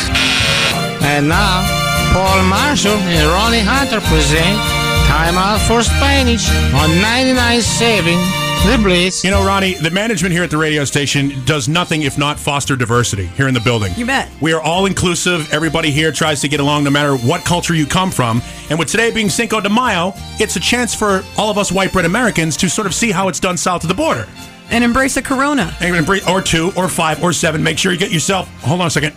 And now, Paul Marshall and Ronni Hunter present Time Out for Spanish on 99.7 The Blitz. You know, Ronni, the management here at the radio station does nothing if not foster diversity here in the building. You bet. We are all inclusive. Everybody here tries to get along no matter what culture you come from. And with today being Cinco de Mayo, it's a chance for all of us white bread Americans to sort of see how it's done south of the border. And embrace a Corona. And embrace- Or two, or five, or seven. Make sure you get yourself. Hold on a second.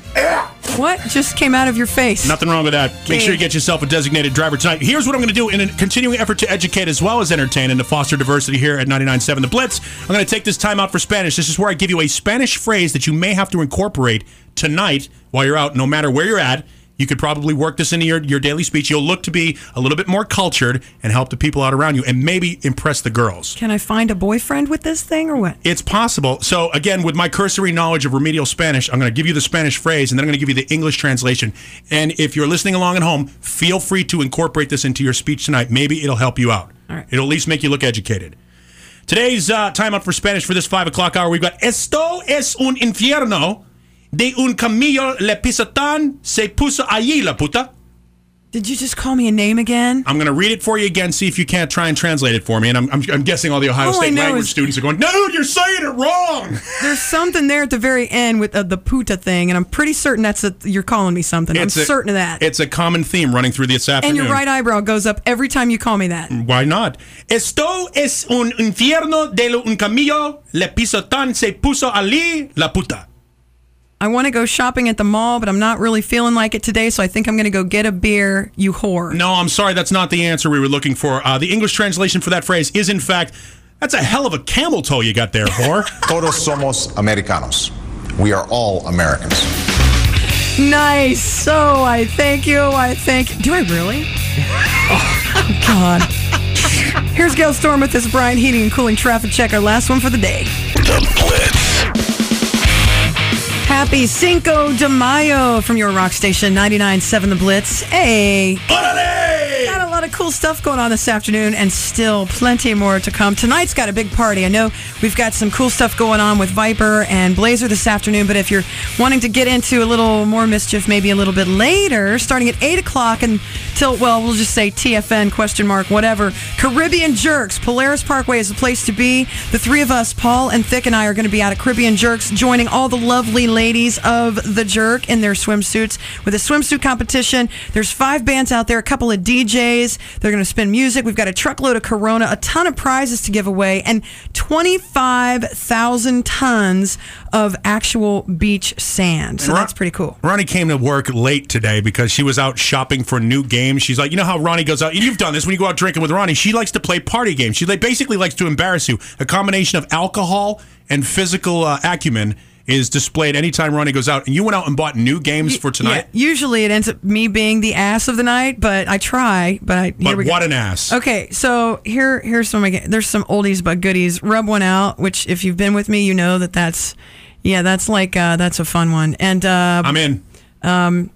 What just came out of your face? Nothing wrong with that. Make sure you get yourself a designated driver tonight. Here's what I'm going to do in a continuing effort to educate as well as entertain and to foster diversity here at 99.7 The Blitz. I'm going to take this time out for Spanish. This is where I give you a Spanish phrase that you may have to incorporate tonight while you're out, no matter where you're at. You could probably work this into your, your daily speech. You'll look to be a little bit more cultured and help the people out around you and maybe impress the girls. Can I find a boyfriend with this thing or what? It's possible. So again, with my cursory knowledge of remedial Spanish, I'm going to give you the Spanish phrase and then I'm going to give you the English translation. And if you're listening along at home, feel free to incorporate this into your speech tonight. Maybe it'll help you out. It'll at least make you look educated. Today's uh, time out for Spanish for this five o'clock hour. We've got Esto es un infierno de un camillo le se puso allí la puta. Did you just call me a name again? I'm going to read it for you again. See if you can't try and translate it for me. And I'm, I'm, I'm guessing all the Ohio All State language students are going, no, you're saying it wrong." There's something there at the very end with uh, the puta thing, and I'm pretty certain that's a, you're calling me something. I'm a- certain of that. It's a common theme running through this And your right eyebrow goes up every time you call me that. Why not? Esto es un infierno de lo un camillo le pisotan se puso allí la puta. I want to go shopping at the mall, but I'm not really feeling like it today, so I think I'm going to go get a beer, you whore. No, I'm sorry, that's not the answer we were looking for. Uh, the English translation for that phrase is, in fact, that's a hell of a camel toe you got there, whore. Todos somos americanos. We are all Americans. Nice. So I thank you. I thank. Do I really? oh, God. Here's Gail Storm with this Bryant Heating and Cooling Traffic Check, our last one for the day. The Blitz. Happy Cinco de Mayo from your rock station 99.7 The Blitz. Hey. Got a lot of cool stuff going on this afternoon and still plenty more to come. Tonight's got a big party. I know we've got some cool stuff going on with Viper and Blazer this afternoon, but if you're wanting to get into a little more mischief, maybe a little bit later, starting at 8 o'clock until, well, we'll just say TFN, question mark, whatever. Caribbean Jerks. Polaris Parkway is the place to be. The three of us, Paul and Thick and I, are going to be out at Caribbean Jerks, joining all the lovely ladies of the Jerk in their swimsuits with a swimsuit competition. There's five bands out there, a couple of DJs. They're going to spin music. We've got a truckload of Corona, a ton of prizes to give away, and 25,000 tons of actual beach sand. So Ron- that's pretty cool. Ronni came to work late today because she was out shopping for new games. She's like, you know how Ronni goes out, and you've done this when you go out drinking with Ronni. She likes to play party games. She basically likes to embarrass you. A combination of alcohol and physical uh, acumen is displayed anytime Ronni goes out. And you went out and bought new games for tonight. Yeah, usually it ends up me being the ass of the night, but I try. But I, But we go. what an ass. Okay, so here here's some of my ga- there's some oldies but goodies. Rub one out, which if you've been with me, you know that that's yeah, that's like uh, that's a fun one. And uh, I'm in. Um,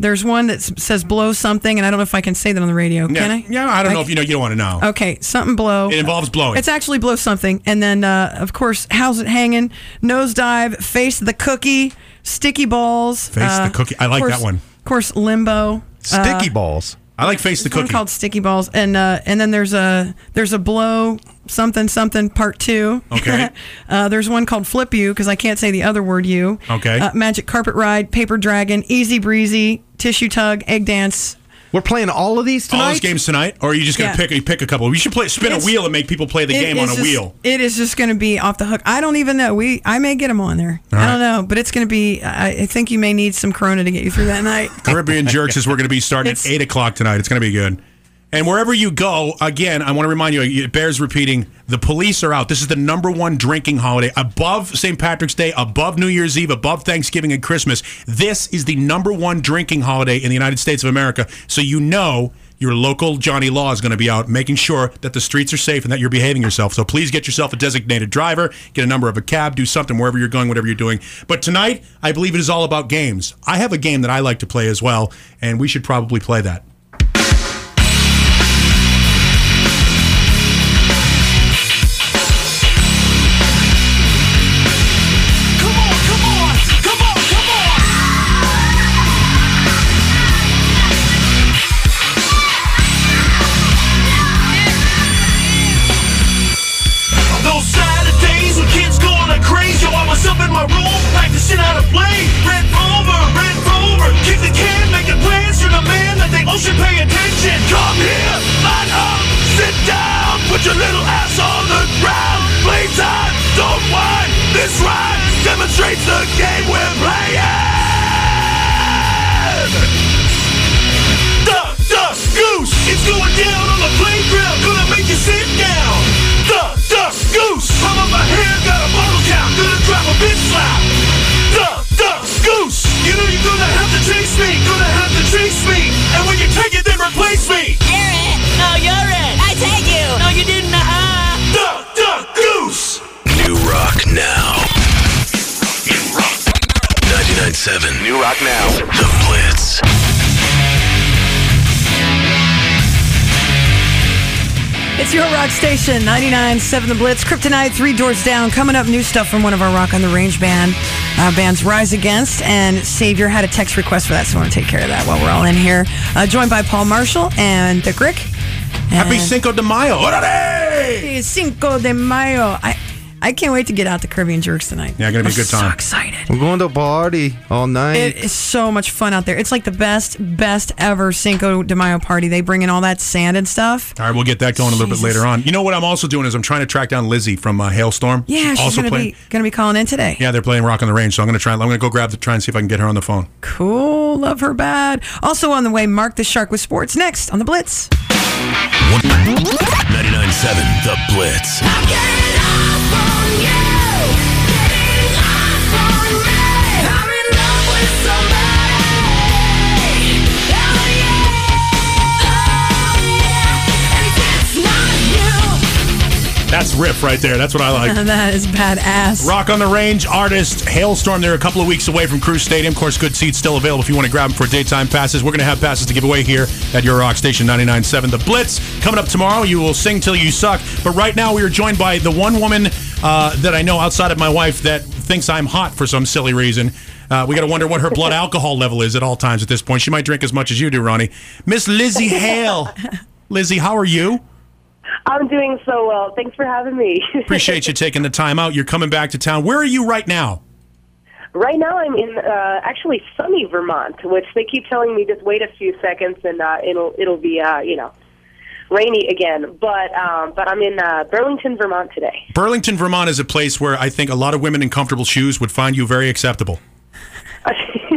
there's one that says blow something, and I don't know if I can say that on the radio. Yeah, Can I? Yeah, I don't know if you know. You don't want to know. Okay, something blow. It involves blowing. It's actually blow something, and then uh, of course, how's it hanging? Nosedive, face the cookie, sticky balls. Face uh, the cookie. I like course- that one. Of course, limbo. Sticky uh, balls. I like face the there's one cookie. called sticky balls, and uh, and then there's a there's a blow something something part two. Okay. uh, there's one called flip you because I can't say the other word you. Okay. Uh, magic carpet ride, paper dragon, easy breezy, tissue tug, egg dance. We're playing all of these All tonight. those games tonight, or are you just gonna Yeah. pick you pick a couple? We should play spin It's- a wheel and make people play the game on a just- wheel. It is just going to be off the hook. I don't even know. We I may get them on there. All I don't know, but it's going to be. I, I think you may need some Corona to get you through that night. Caribbean Jerks is we're going to be starting at eight o'clock tonight. It's going to be good. And wherever you go, again, I want to remind you, it bears repeating, the police are out. This is the number one drinking holiday above St. Patrick's Day, above New Year's Eve, above Thanksgiving and Christmas. This is the number one drinking holiday in the United States of America. So you know your local Johnny Law is going to be out making sure that the streets are safe and that you're behaving yourself. So please get yourself a designated driver, get a number of a cab, do something wherever you're going, whatever you're doing. But tonight, I believe it is all about games. I have a game that I like to play as well, and we should probably play that. Put your little ass on the ground. Playtime, don't whine. This rhyme demonstrates the game we're playing. Duck, goose, it's going down on the playground. Gonna make you sit down. Duck, duck, goose, I'm on my hair, got a bottle cap. Gonna drop a bitch slap. Duck, duck, goose, you know you're gonna have to chase me. Gonna have to chase me. And when you take it, then replace me. You're it. No, you're it. I take. No, you didn't. Uh-uh. Duck, duck, goose. New Rock Now. New rock. 99.7. New Rock Now. The Blitz. It's your rock station, 99.7 The Blitz. Kryptonite, Three Doors Down. Coming up, new stuff from one of our Rock on the Range band. Uh, bands Rise Against and Savior had a text request for that, so I want to take care of that while we're all in here. Uh, joined by Paul Marshall and Dick Rick. Happy eh. Cinco de Mayo. Orale! Happy Cinco de Mayo. I, I can't wait to get out the Caribbean Jerks tonight. Yeah, gonna be a I'm good time. So excited. We're going to a party all night. It is so much fun out there. It's like the best, best ever Cinco de Mayo party. They bring in all that sand and stuff. All right, we'll get that going a little bit Jesus. later on. You know what I'm also doing is I'm trying to track down Lzzy from uh, Halestorm. Yeah, she's also gonna playing. be gonna be calling in today. Yeah, they're playing Rock on the Range, so I'm gonna try. I'm gonna go grab the try and see if I can get her on the phone. Cool, love her bad. Also on the way, Mark the Shark with sports next on the Blitz. 99.7 The Blitz. That's riff right there. That's what I like. that is badass. Rock on the Range artist Halestorm. They're a couple of weeks away from Crew Stadium. Of course, good seats still available if you want to grab them for daytime passes. We're going to have passes to give away here at your rock station 99.7 The Blitz. Coming up tomorrow, you will sing till you suck. But right now, we are joined by the one woman uh, that I know outside of my wife that thinks I'm hot for some silly reason. Uh, we got to wonder what her blood alcohol level is at all times at this point. She might drink as much as you do, Ronni. Miss Lzzy Hale. Lzzy, how are you? I'm doing so well. Thanks for having me. Appreciate you taking the time out. You're coming back to town. Where are you right now? right now, I'm in uh, actually sunny Vermont, which they keep telling me just wait a few seconds and uh, it'll it'll be uh, you know rainy again. But um, but I'm in uh, Burlington, Vermont today. Burlington, Vermont is a place where I think a lot of women in comfortable shoes would find you very acceptable.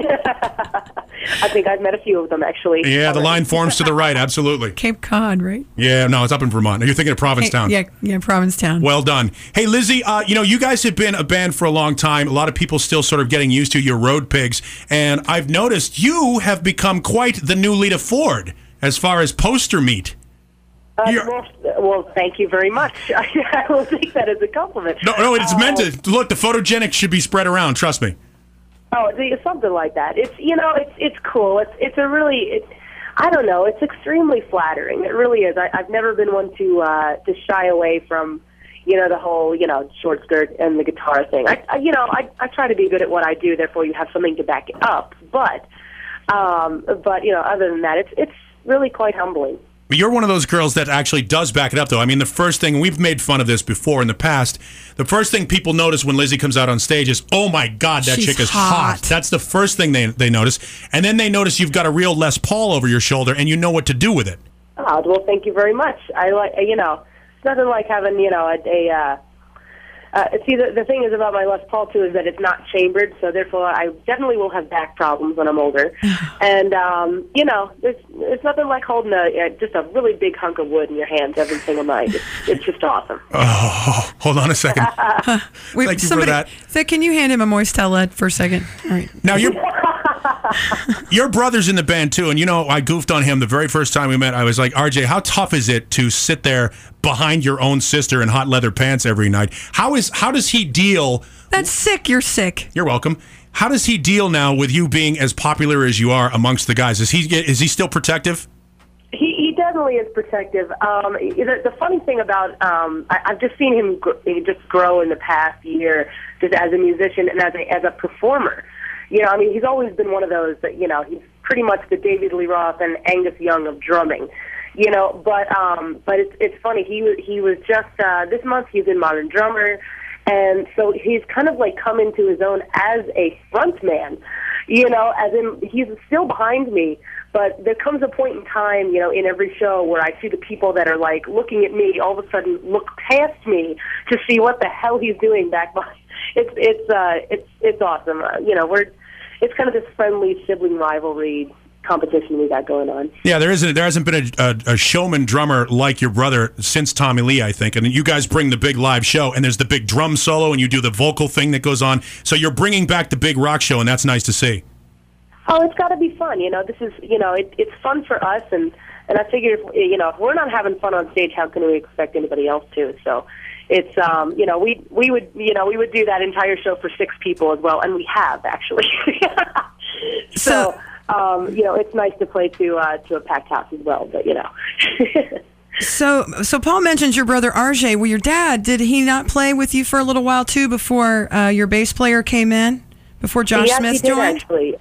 I think I've met a few of them actually. Yeah, the line forms to the right. Absolutely. Cape Cod, right? Yeah, no, it's up in Vermont. You're thinking of Provincetown. Yeah, yeah, Provincetown. Well done. Hey, Lzzy, uh, you know, you guys have been a band for a long time. A lot of people still sort of getting used to your road pigs. And I've noticed you have become quite the new Lita Ford as far as poster meat. Uh, well, well, thank you very much. I will take that as a compliment. No, no, it's Uh, meant to. Look, the photogenic should be spread around. Trust me. Oh, it's something like that. It's you know, it's it's cool. It's it's a really it, I don't know. It's extremely flattering. It really is. I, I've never been one to uh, to shy away from you know the whole you know short skirt and the guitar thing. I, I you know I I try to be good at what I do. Therefore, you have something to back it up. But um, but you know, other than that, it's it's really quite humbling. But you're one of those girls that actually does back it up, though. I mean, the first thing we've made fun of this before in the past. The first thing people notice when Lzzy comes out on stage is, "Oh my God, that She's chick is hot." hot." That's the first thing they they notice, and then they notice you've got a real Les Paul over your shoulder, and you know what to do with it. Oh, well, thank you very much. I like, you know, it's nothing like having, you know, a, a uh, uh, see, the, the thing is about my Les Paul too is that it's not chambered, so therefore I definitely will have back problems when I'm older. and um, you know, there's it's nothing like holding a uh, just a really big hunk of wood in your hands every single night. It's, it's just awesome. Oh, hold on a second. Wait, Thank you for somebody, that. Th- can you hand him a moist towelette for a second? All right. Now your your brother's in the band too, and you know I goofed on him the very first time we met. I was like, RJ, how tough is it to sit there behind your own sister in hot leather pants every night? How is how does he deal? That's sick. You're sick. You're welcome. How does he deal now with you being as popular as you are amongst the guys? Is he is he still protective? He, he definitely is protective. Um, the, the funny thing about um, I, I've just seen him gr- just grow in the past year, just as a musician and as a as a performer. You know, I mean, he's always been one of those that you know he's pretty much the David Lee Roth and Angus Young of drumming. You know, but um, but it's it's funny. He was he was just uh, this month he's in Modern Drummer, and so he's kind of like come into his own as a front man. You know, as in he's still behind me, but there comes a point in time, you know, in every show where I see the people that are like looking at me, all of a sudden look past me to see what the hell he's doing back behind. It's it's uh it's it's awesome. Uh, you know, we're it's kind of this friendly sibling rivalry competition we got going on. Yeah, there isn't. There hasn't been a, a, a showman drummer like your brother since Tommy Lee, I think. And you guys bring the big live show, and there's the big drum solo, and you do the vocal thing that goes on. So you're bringing back the big rock show, and that's nice to see. Oh, it's got to be fun. You know, this is you know, it, it's fun for us, and and I figure if you know if we're not having fun on stage, how can we expect anybody else to? So. It's um you know we we would you know we would do that entire show for six people as well and we have actually so um you know it's nice to play to uh to a packed house as well but you know So, so Paul mentions your brother RJ. Well, your dad did he not play with you for a little while too before uh, your bass player came in? Before Josh yes, Smith he did joined? actually.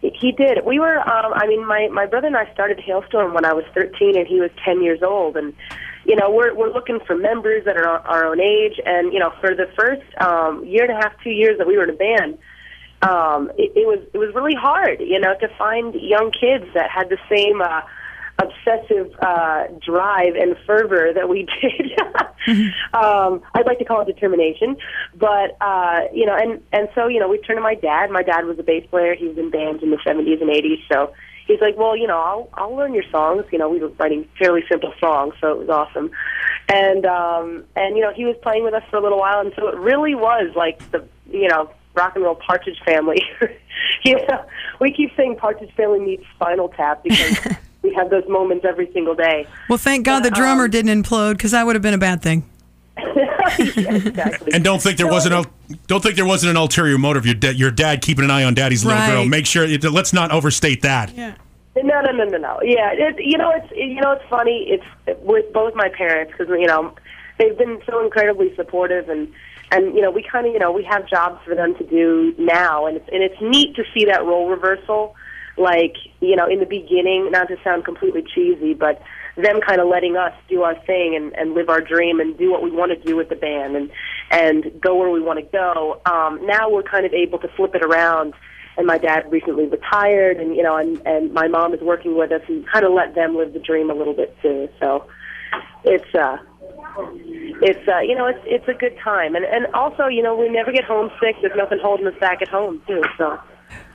He- He did. We were. Um, I mean, my my brother and I started Halestorm when I was 13, and he was 10 years old. And you know, we're we're looking for members that are our, own age. And you know, for the first um, year and a half, two years that we were in a band, um, it, it was it was really hard. You know, to find young kids that had the same. Uh, obsessive uh, drive and fervor that we did. um, I'd like to call it determination, but uh, you know, and and so you know, we turned to my dad. My dad was a bass player. He was in bands in the '70s and '80s, so he's like, well, you know, I'll I'll learn your songs. You know, we were writing fairly simple songs, so it was awesome. And um, and you know, he was playing with us for a little while, and so it really was like the you know rock and roll Partridge Family. you know, we keep saying Partridge Family meets Spinal Tap because. We have those moments every single day. Well, thank God the drummer um, didn't implode because that would have been a bad thing. exactly. And don't think there wasn't a don't think there wasn't an ulterior motive. Your dad, your dad keeping an eye on daddy's little Right. girl. Make sure. Let's not overstate that. Yeah. No, no, no, no, no. Yeah, it, you know, it's you know, it's funny. It's with both my parents because you know they've been so incredibly supportive and and you know we kind of you know we have jobs for them to do now and it's and it's neat to see that role reversal. Like you know, in the beginning, not to sound completely cheesy, but them kind of letting us do our thing and, and live our dream and do what we want to do with the band and and go where we want to go. Um, now we're kind of able to flip it around and my dad recently retired and you know and and my mom is working with us and kind of let them live the dream a little bit too. So it's uh it's uh you know it's it's a good time. And and also you know we never get homesick. There's nothing holding us back at home too so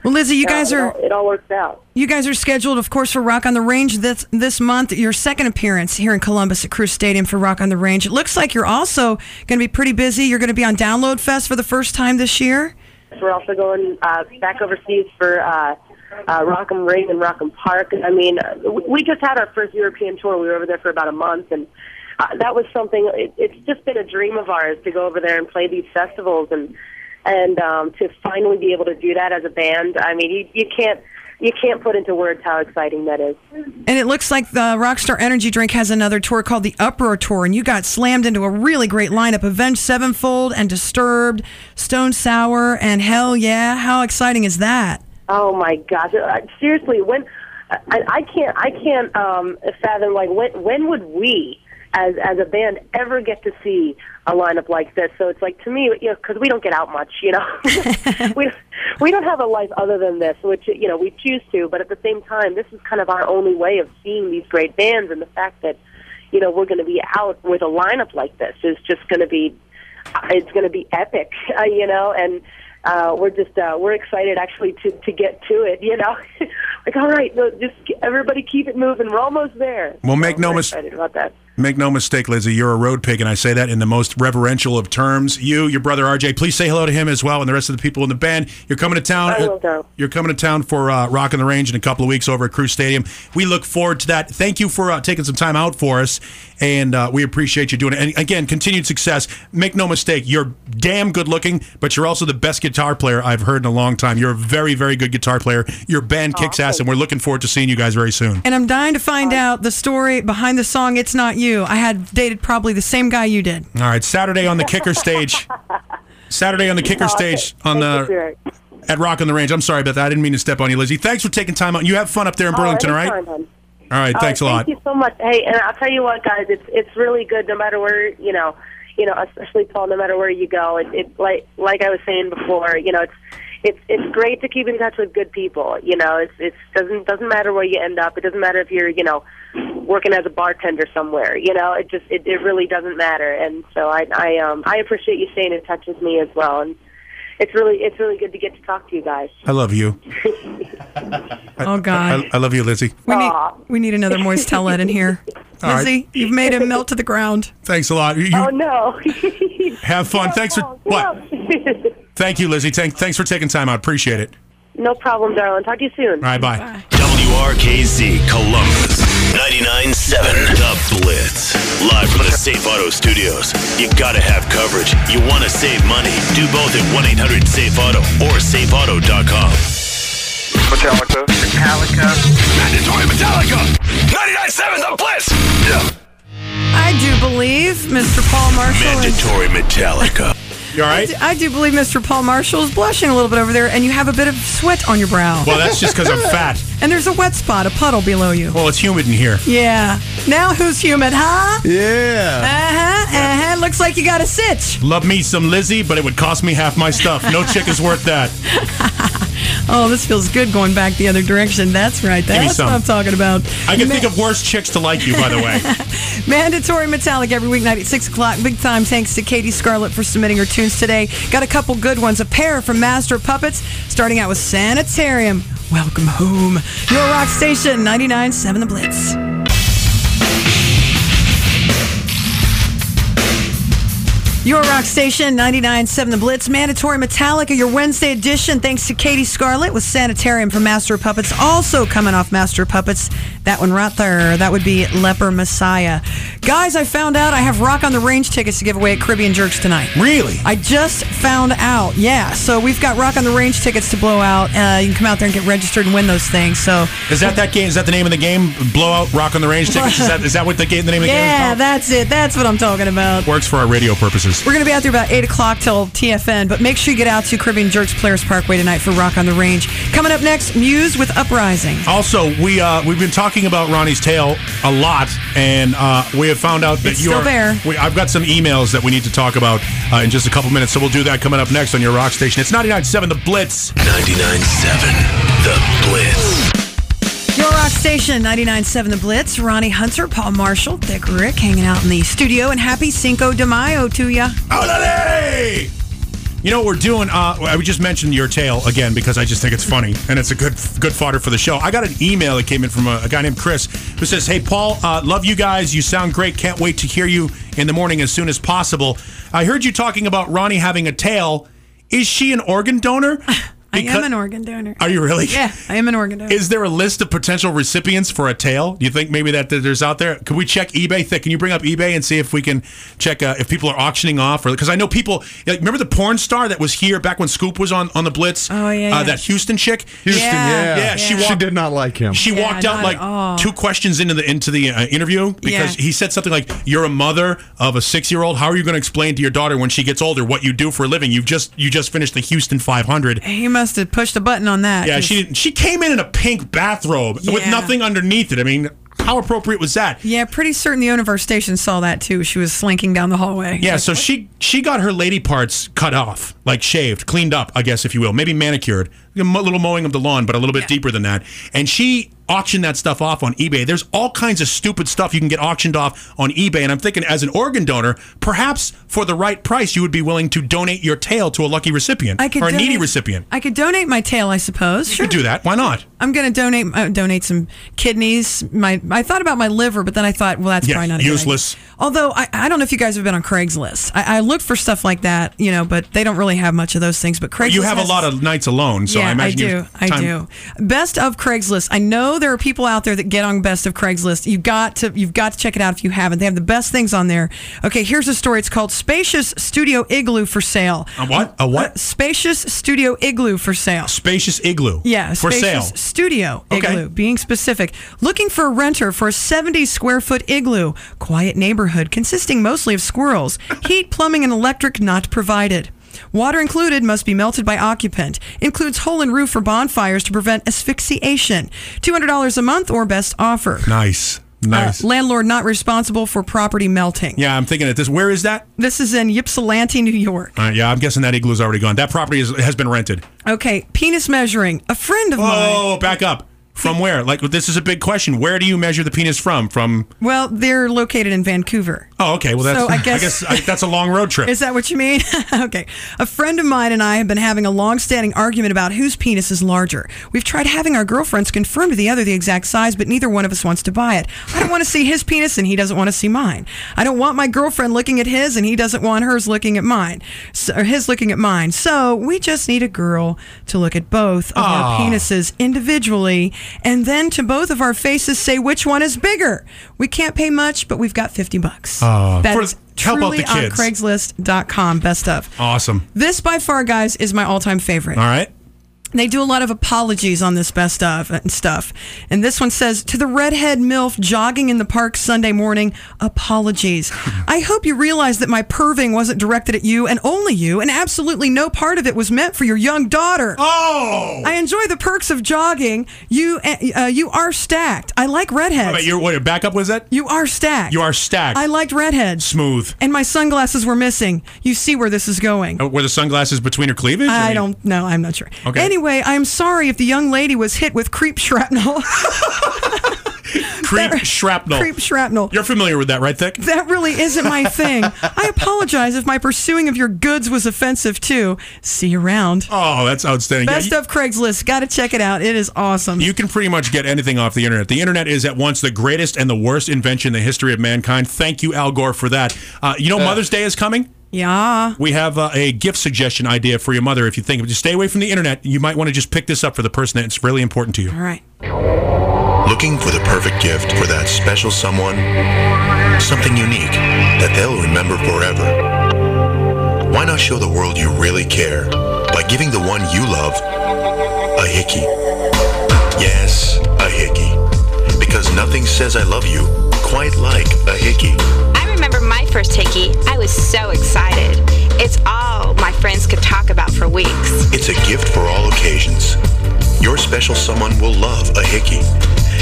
Well, Lzzy, you guys it are all, it all works out you guys are scheduled, of course, for Rock on the Range this this month. Your second appearance here in Columbus at Crew Stadium for Rock on the Range. It looks like you're also going to be pretty busy. You're going to be on Download Fest for the first time this year. we're also going uh back overseas for uh uh Rock am Ring and Rock im Park I mean we we just had our first European tour we were over there for about a month and uh, that was something it, it's just been a dream of ours to go over there and play these festivals and and um to finally be able to do that as a band I mean you you can't you can't put into words how exciting that is. And it looks like the Rockstar Energy Drink has another tour called the Uproar Tour, and you got slammed into a really great lineup: Avenged Sevenfold and Disturbed, Stone Sour, and Hell Yeah. How exciting is that? Oh my gosh! Uh, seriously, when I, I can't I can't um, fathom like when when would we as as a band ever get to see a lineup like this? So it's like to me, you know, because we don't get out much, you know, we we don't have a life other than this, which you know we choose to. But at the same time, this is kind of our only way of seeing these great bands, and the fact that you know we're going to be out with a lineup like this is just going to be it's going to be epic, uh, you know, and uh, we're just uh, we're excited actually to to get to it, you know. like all right, no, just everybody keep it moving. We're almost there. Well, make So no we're mis- excited about that. Make no mistake, Lzzy, you're a road pig, and I say that in the most reverential of terms. You, your brother RJ, please say hello to him as well, and the rest of the people in the band. You're coming to town. I will do. You're coming to town for uh, Rock on the Range in a couple of weeks over at Crew Stadium. We look forward to that. Thank you for uh, taking some time out for us, and uh, we appreciate you doing it. And again, continued success. Make no mistake, you're damn good looking, but you're also the best guitar player I've heard in a long time. You're a very, very good guitar player. Your band kicks ass, and we're looking forward to seeing you guys very soon. And I'm dying to find out the story behind the song "It's Not You." I had dated probably the same guy you did. All right, Saturday on the kicker stage. Saturday on the kicker Oh, stage on the at Rock on the Range. I'm sorry about that. I didn't mean to step on you, Lzzy. Thanks for taking time out. You have fun up there in oh, Burlington, all right? All right, thanks a lot. Thank you so much. Hey, and I'll tell you what, guys, it's it's really good no matter where you know, you know, especially Paul. No matter where you go, it, it like like I was saying before, you know, it's it's it's great to keep in touch with good people. You know, it's it's doesn't doesn't matter where you end up. It doesn't matter if you're you know working as a bartender somewhere. You know, it just it, it really doesn't matter. And so I I um I appreciate you staying in touch with me as well. And it's really it's really good to get to talk to you guys. I love you. Oh God, I, I love you, Lzzy. we need we need another Moist Tellette in here. All right. Lzzy, you've made him melt to the ground. Thanks a lot. You, you Oh no. have fun. Thanks for what? Thank you, Lzzy. Thank, thanks for taking time out. Appreciate it. no problem, darling. Talk to you soon. All right, bye. WRKZ Columbus. 99.7 The Blitz. Live from the Safe Auto Studios. You gotta have coverage. You wanna save money. Do both at 1 800 Safe Auto or safeauto.com. Metallica. Metallica. Mandatory Metallica. 99.7 The Blitz. I do believe Mr. Paul Marshall. is- Mandatory Metallica. You all I do, I do believe Mr. Paul Marshall is blushing a little bit over there, and you have a bit of sweat on your brow. Well, that's just because I'm fat. And there's a wet spot, a puddle below you. Well, it's humid in here. Yeah. Now who's humid, huh? Yeah. Uh huh. Uh huh. Looks like you got a sitch. Love me some Lzzy, but it would cost me half my stuff. No chick is worth that. Oh, this feels good going back the other direction. That's right. That's what I'm talking about. I can Ma- think of worse chicks to like you, by the way. Mandatory Metallic every weeknight at 6 o'clock. Big time thanks to Katie Scarlett for submitting her today. Got a couple good ones. A pair from Master Puppets, starting out with Sanitarium. Welcome home. Your rock station, 99.7 The Blitz. Your rock station, 99.7 The Blitz. Mandatory Metallica, your Wednesday edition. Thanks to Katie Scarlett with Sanitarium from Master of Puppets. Also coming off Master of Puppets, that one right there. That would be Leper Messiah. Guys, I found out I have Rock on the Range tickets to give away at Caribbean Jerks tonight. Really? I just found out. Yeah. So we've got Rock on the Range tickets to blow out. Uh, you can come out there and get registered and win those things. So Is that that game? Is that the name of the game? Blowout Rock on the Range tickets? Is that is that what the game? The name of the game is yeah, that's it. That's what I'm talking about. Works for our radio purposes. We're going to be out there about 8 o'clock till TFN, but make sure you get out to Caribbean Jerks Players Parkway tonight for Rock on the Range. Coming up next, Muse with Uprising. Also, we uh, we've been talking about Ronni's tail a lot, and uh, we have found out that It's you still are. there. We, I've got some emails that we need to talk about uh, in just a couple minutes, so we'll do that coming up next on your rock station. It's 99.7 The Blitz. 99.7 The Blitz. Station, 99.7 The Blitz. Ronni Hunter, Paul Marshall, Dick Rick hanging out in the studio, and happy Cinco de Mayo to ya. Olale! You know what we're doing? Uh, I just mentioned your tail again because I just think it's funny and it's a good good fodder for the show. I got an email that came in from a, a guy named Chris who says, "Hey Paul, uh, love you guys. You sound great. Can't wait to hear you in the morning as soon as possible. I heard you talking about Ronni having a tail. Is she an organ donor? I am an organ donor. Are you really? Yeah, I am an organ donor. Is there a list of potential recipients for a tail? Do you think maybe that there's out there? Could we check eBay? Thick, can you bring up eBay and see if we can check uh, if people are auctioning off? Or because I know people. Like, remember the porn star that was here back when Scoop was on on the Blitz? Oh, yeah, Uh, that Houston chick. Houston, yeah. yeah. She She walked. did not like him. She Yeah, walked out like two questions into the into the uh, interview because Yeah. he said something like, "You're a mother of a six year old. How are you going to explain to your daughter when she gets older what you do for a living? You've just you just finished the Houston 500." He must must have pushed a button on that. Yeah, 'cause- she she came in in a pink bathrobe with nothing underneath it. I mean, how appropriate was that? Yeah, pretty certain the owner of our station saw that too. She was slinking down the hallway. Yeah, so she she got her lady parts cut off, like shaved, cleaned up, I guess if you will, maybe manicured, a little mowing of the lawn, but a little bit deeper than that. And she auctioned that stuff off on eBay. There's all kinds of stupid stuff you can get auctioned off on eBay, and I'm thinking as an organ donor, perhaps for the right price, you would be willing to donate your tail to a lucky recipient I or a needy donate- recipient. I could donate my tail, I suppose. Sure. You Sure. could do that. Why not? I'm going to donate uh, donate some kidneys. My I thought about my liver, but then I thought, well, that's probably not a good idea. useless. Although I, I don't know if you guys have been on Craigslist. I, I looked for stuff like that, you know, but they don't really have much of those things. But Craigslist, you have a lot of nights alone, so yeah, I imagine you do. I do. Best of Craigslist. I know there are people out there that get on Best of Craigslist. You've got to you've got to check it out if you haven't. They have the best things on there. Okay, here's a story. It's called Spacious Studio Igloo for sale. A what? A what? Uh, spacious Studio Igloo for sale. Spacious igloo. Yeah, for spacious sale. Studio Okay. igloo. Being specific, looking for a renter for a 70 square foot igloo, quiet neighborhood consisting mostly of squirrels. Heat, plumbing, and electric not provided. Water included must be melted by occupant. Includes hole in roof for bonfires to prevent asphyxiation. $200 a month or best offer. Nice, nice. Uh, landlord not responsible for property melting. yeah, I'm thinking at this. Where is that? This is in Ypsilanti, New York. Uh, yeah, I'm guessing that igloo's already gone. That property is, has been rented. Okay, penis measuring. A friend of mine. Oh, back up. From where? Like this is a big question. Where do you measure the penis from? From Well, they're located in Vancouver. Oh, okay. Well, that's So I guess- I, that's a long road trip. Is that what you mean? okay. A friend of mine and I have been having a long-standing argument about whose penis is larger. We've tried having our girlfriends confirm to the other the exact size, but neither one of us wants to buy it. I don't want to see his penis and he doesn't want to see mine. I don't want my girlfriend looking at his and he doesn't want hers looking at mine. So, or his looking at mine. So we just need a girl to look at both of our penises individually and then to both of our faces say which one is bigger. We can't pay much, but we've got 50 bucks. Oh. Aw. That For- is help out truly the on kids. Craigslist.com. Best of. awesome. This by far, guys, is my all-time favorite. All right. They do a lot of apologies on this best of and stuff. And this one says to the redhead MILF jogging in the park Sunday morning, apologies. I hope you realize that my perving wasn't directed at you and only you, and absolutely no part of it was meant for your young daughter. Oh! I enjoy the perks of jogging. You uh, you are stacked. I like redheads. Your what? Your backup was that? you are stacked. You are stacked. I liked redheads. Smooth. And my sunglasses were missing. You see where this is going. Uh, Were the sunglasses between her cleavage? I don't know. I'm not sure. Okay. Anyway, I'm sorry if the young lady was hit with creep shrapnel. Creep shrapnel. creep shrapnel. You're familiar with that, right, Thick? That really isn't my thing. I apologize if my pursuing of your goods was offensive too. See you around. Oh, that's outstanding. Yeah, Best you- of Craigslist. Got to check it out. It is awesome. You can pretty much get anything off the internet. The internet is at once the greatest and the worst invention in the history of mankind. Thank you, Al Gore, for that. Uh, you know, Mother's Day is coming. Yeah. We have uh, a gift suggestion idea for your mother. If you think, just stay away from the internet. You might want to just pick this up for the person that's really important to you. All right. Looking for the perfect gift for that special someone? Something unique that they'll remember forever. Why not show the world you really care by giving the one you love a hickey? Yes, a hickey. Because nothing says I love you quite like a hickey. Remember my first hickey. I was so excited. It's all my friends could talk about for weeks. It's a gift for all occasions. Your special someone will love a hickey.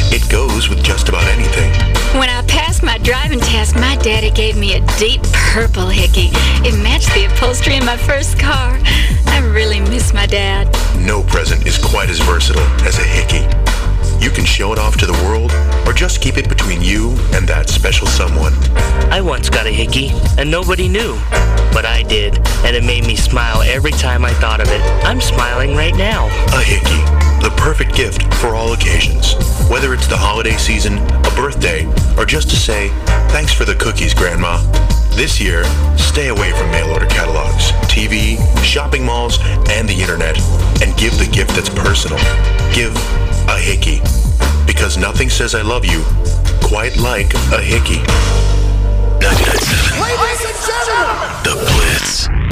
It goes with just about anything. When I passed my driving test, my daddy gave me a deep purple hickey. It matched the upholstery in my first car. I really miss my dad. No present is quite as versatile as a hickey. You can show it off to the world or just keep it between you and that special someone. I once got a hickey, and nobody knew. But I did, and it made me smile every time I thought of it. I'm smiling right now. A hickey, the perfect gift for all occasions. Whether it's the holiday season, a birthday, or just to say, thanks for the cookies, Grandma. This year, stay away from mail order catalogs, TV, shopping malls, and the internet, and give the gift that's personal. Give a hickey. Because nothing says I love you quite like a hickey. 99.7 Ladies and gentlemen, The Blitz.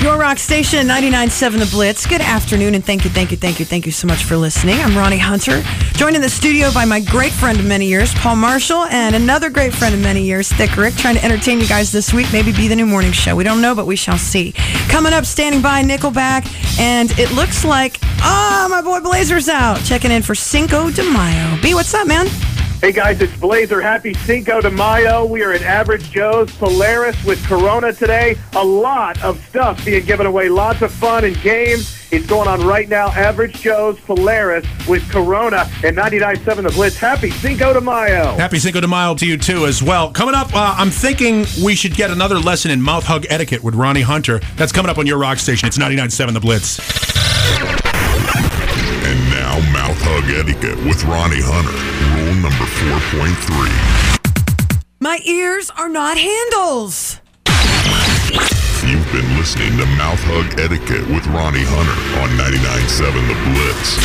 You're Rock Station 99.7 The Blitz. Good afternoon, and thank you, thank you, thank you, thank you so much for listening. I'm Ronni Hunter, joined in the studio by my great friend of many years, Paul Marshall, and another great friend of many years, Thick Rick, trying to entertain you guys this week, maybe be the new morning show. We don't know, but we shall see. Coming up, standing by, Nickelback, and it looks like, ah, my boy Blazer's out, checking in for Cinco de Mayo. B, what's up, man? Hey guys, it's Blazer. Happy Cinco de Mayo. We are at Average Joe's Polaris with Corona today. A lot of stuff being given away. Lots of fun and games. It's going on right now. Average Joe's Polaris with Corona and 99.7 The Blitz. Happy Cinco de Mayo. Happy Cinco de Mayo to you too, as well. Coming up, uh, I'm thinking we should get another lesson in mouth hug etiquette with Ronni Hunter. That's coming up on your rock station. It's 99.7 The Blitz. And now, mouth hug etiquette with Ronni Hunter. Rule number 4.3. My ears are not handles. You've been listening to Mouth Hug Etiquette with Ronni Hunter on 99.7 The Blitz.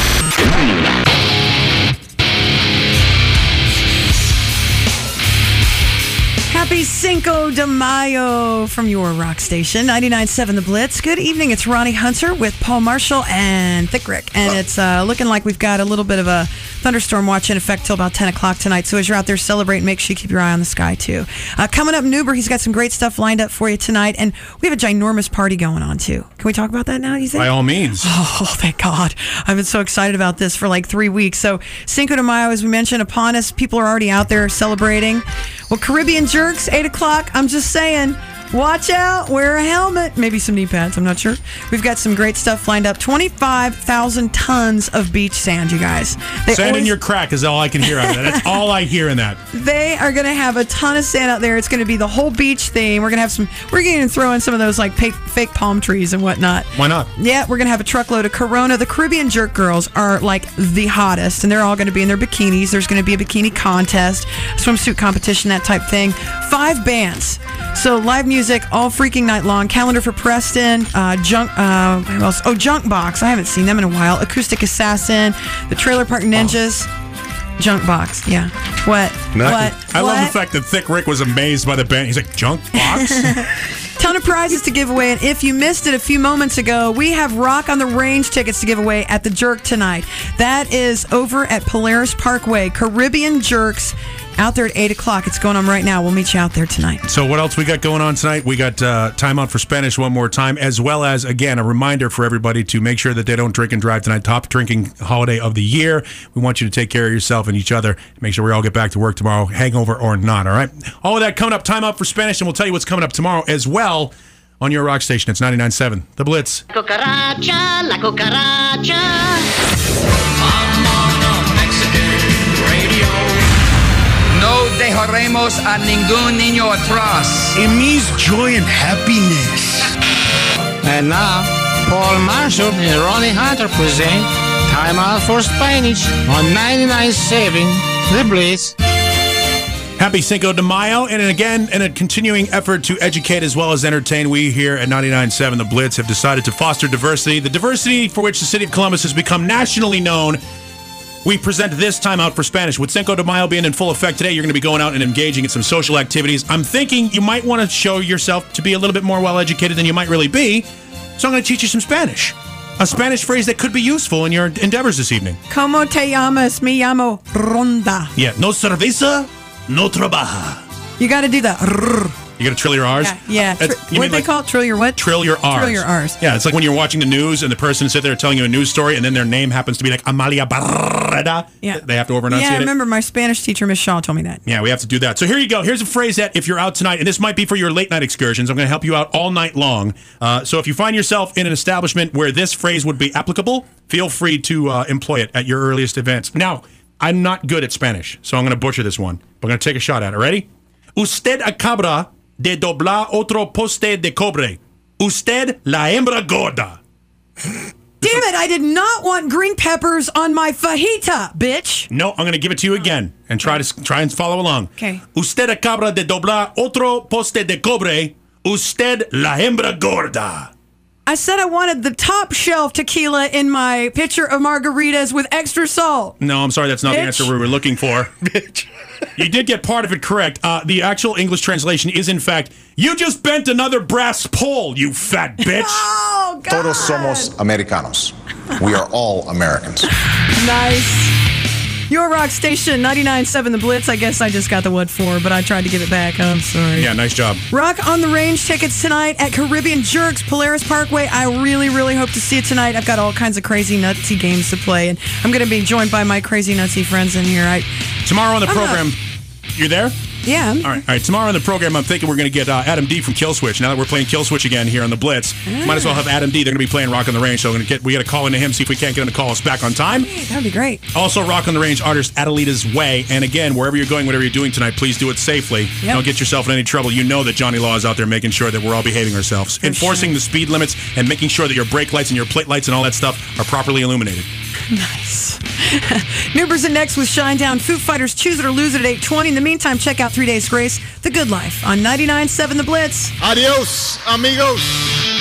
Happy Cinco de Mayo from your rock station, 99.7 The Blitz. Good evening. It's Ronni Hunter with Paul Marshall and Thick Rick. And it's uh, looking like we've got a little bit of a thunderstorm watch in effect till about 10 o'clock tonight. So as you're out there celebrating, make sure you keep your eye on the sky too. Uh, coming up, Nuber, he's got some great stuff lined up for you tonight. And we have a ginormous party going on too. Can we talk about that now, you think? By all means. Oh, thank God. I've been so excited about this for like three weeks. So, Cinco de Mayo, as we mentioned, upon us, people are already out there celebrating. Well, Caribbean Jerks, 8 o'clock. I'm just saying, watch out, wear a helmet, maybe some knee pads. I'm not sure. We've got some great stuff lined up 25,000 tons of beach sand, you guys. They Sand in your crack is all I can hear out of that. That's all I hear in that. they are going to have a ton of sand out there. It's going to be the whole beach theme. We're going to have some, we're going to throw in some of those like fake, fake palm trees and whatnot. Why not? Yeah, we're going to have a truckload of Corona. The Caribbean Jerk Girls are like the hottest, and they're all going to be in their bikinis. There's going to be a bikini contest, swimsuit competition, that type thing. Five bands. So live music all freaking night long. Calendar for Preston, uh, Junk, uh, who else? Oh, Junk Box. I haven't seen them in a while. Acoustic Assassin, the Trailer Park Ninjas. Junk Box. Yeah. What? What? I love What? the fact that Thick Rick was amazed by the band. He's like, junk box? Ton of prizes to give away. And if you missed it a few moments ago, we have Rock on the Range tickets to give away at the Jerk tonight. That is over at Polaris Parkway. Caribbean Jerks out there at 8 o'clock. It's going on right now. We'll meet you out there tonight. So what else we got going on tonight? We got uh, time out for Spanish one more time, as well as again a reminder for everybody to make sure that they don't drink and drive tonight. Top drinking holiday of the year. We want you to take care of yourself and each other. Make sure we all get back to work tomorrow, hangover or not. All right. All of that coming up. Time out for Spanish, and we'll tell you what's coming up tomorrow as well on your rock station. It's 99.7 The Blitz. Cucaracha, la cucaracha. Dejaremos a ningún niño atrás. It means joy and happiness. And now, Paul Marshall and Ronni Hunter present Time Out for Spanish on 99.7 The Blitz. Happy Cinco de Mayo. And again, in a continuing effort to educate as well as entertain, we here at 99.7 The Blitz have decided to foster diversity. The diversity for which the city of Columbus has become nationally known. We present this time out for Spanish. With Cinco de Mayo being in full effect today, you're going to be going out and engaging in some social activities. I'm thinking you might want to show yourself to be a little bit more well educated than you might really be. So I'm going to teach you some Spanish. A Spanish phrase that could be useful in your endeavors this evening. Como te llamas? Me llamo Ronda. Yeah, no cerveza, no trabaja. You got to do that. Rrr. You got to trill your R's? Yeah. yeah. That's- Tr- you what mean they like call it? Trill your what? Trill your R's. Trill your R's. Yeah, it's like when you're watching the news and the person sits there telling you a news story and then their name happens to be like Amalia Barreda. Yeah. They have to over enunciate Yeah, I it. remember my Spanish teacher, Miss Shaw, told me that. Yeah, we have to do that. So here you go. Here's a phrase that if you're out tonight, and this might be for your late night excursions, I'm going to help you out all night long. Uh, so if you find yourself in an establishment where this phrase would be applicable, feel free to uh, employ it at your earliest events. Now, I'm not good at Spanish, so I'm going to butcher this one. But I'm going to take a shot at it. Ready? Usted acaba de doblar otro poste de cobre. Usted la hembra gorda. Damn it, I did not want green peppers on my fajita, bitch. No, I'm going to give it to you again and try to try and follow along. Okay. Usted acaba de doblar otro poste de cobre. Usted la hembra gorda. I said I wanted the top shelf tequila in my pitcher of margaritas with extra salt. No, I'm sorry, that's not the answer we were looking for. Bitch. you did get part of it correct. Uh, the actual English translation is, in fact, you just bent another brass pole, you fat bitch. oh, God. Todos somos americanos. We are all Americans. Nice. Your rock station, 99.7 The Blitz. I guess I just got the what for, but I tried to give it back. I'm sorry. Yeah, nice job. Rock on the Range tickets tonight at Caribbean Jerks, Polaris Parkway. I really, really hope to see it tonight. I've got all kinds of crazy, nutsy games to play, and I'm going to be joined by my crazy, nutsy friends in here. I, Tomorrow on the I'm not- program, you're there? yeah. All right, all right. Tomorrow on the program, I'm thinking we're going to get uh, Adam D from Killswitch. Now that we're playing Killswitch again here on the Blitz, might as well have Adam D. They're going to be playing Rock on the Range, so we're going to get we got to call into him see if we can't get him to call us back on time. That would be great. Also, Rock on the Range artist Adelita's Way. And again, wherever you're going, whatever you're doing tonight, please do it safely. Yep. Don't get yourself in any trouble. You know that Johnny Law is out there making sure that we're all behaving ourselves, enforcing the speed limits, and making sure that your brake lights and your plate lights and all that stuff are properly illuminated. Nice. Newbers and next with Shinedown. Foo Fighters choose it or lose it at 820. In the meantime, check out Three Days Grace, The Good Life on 99.7 The Blitz. Adios, amigos.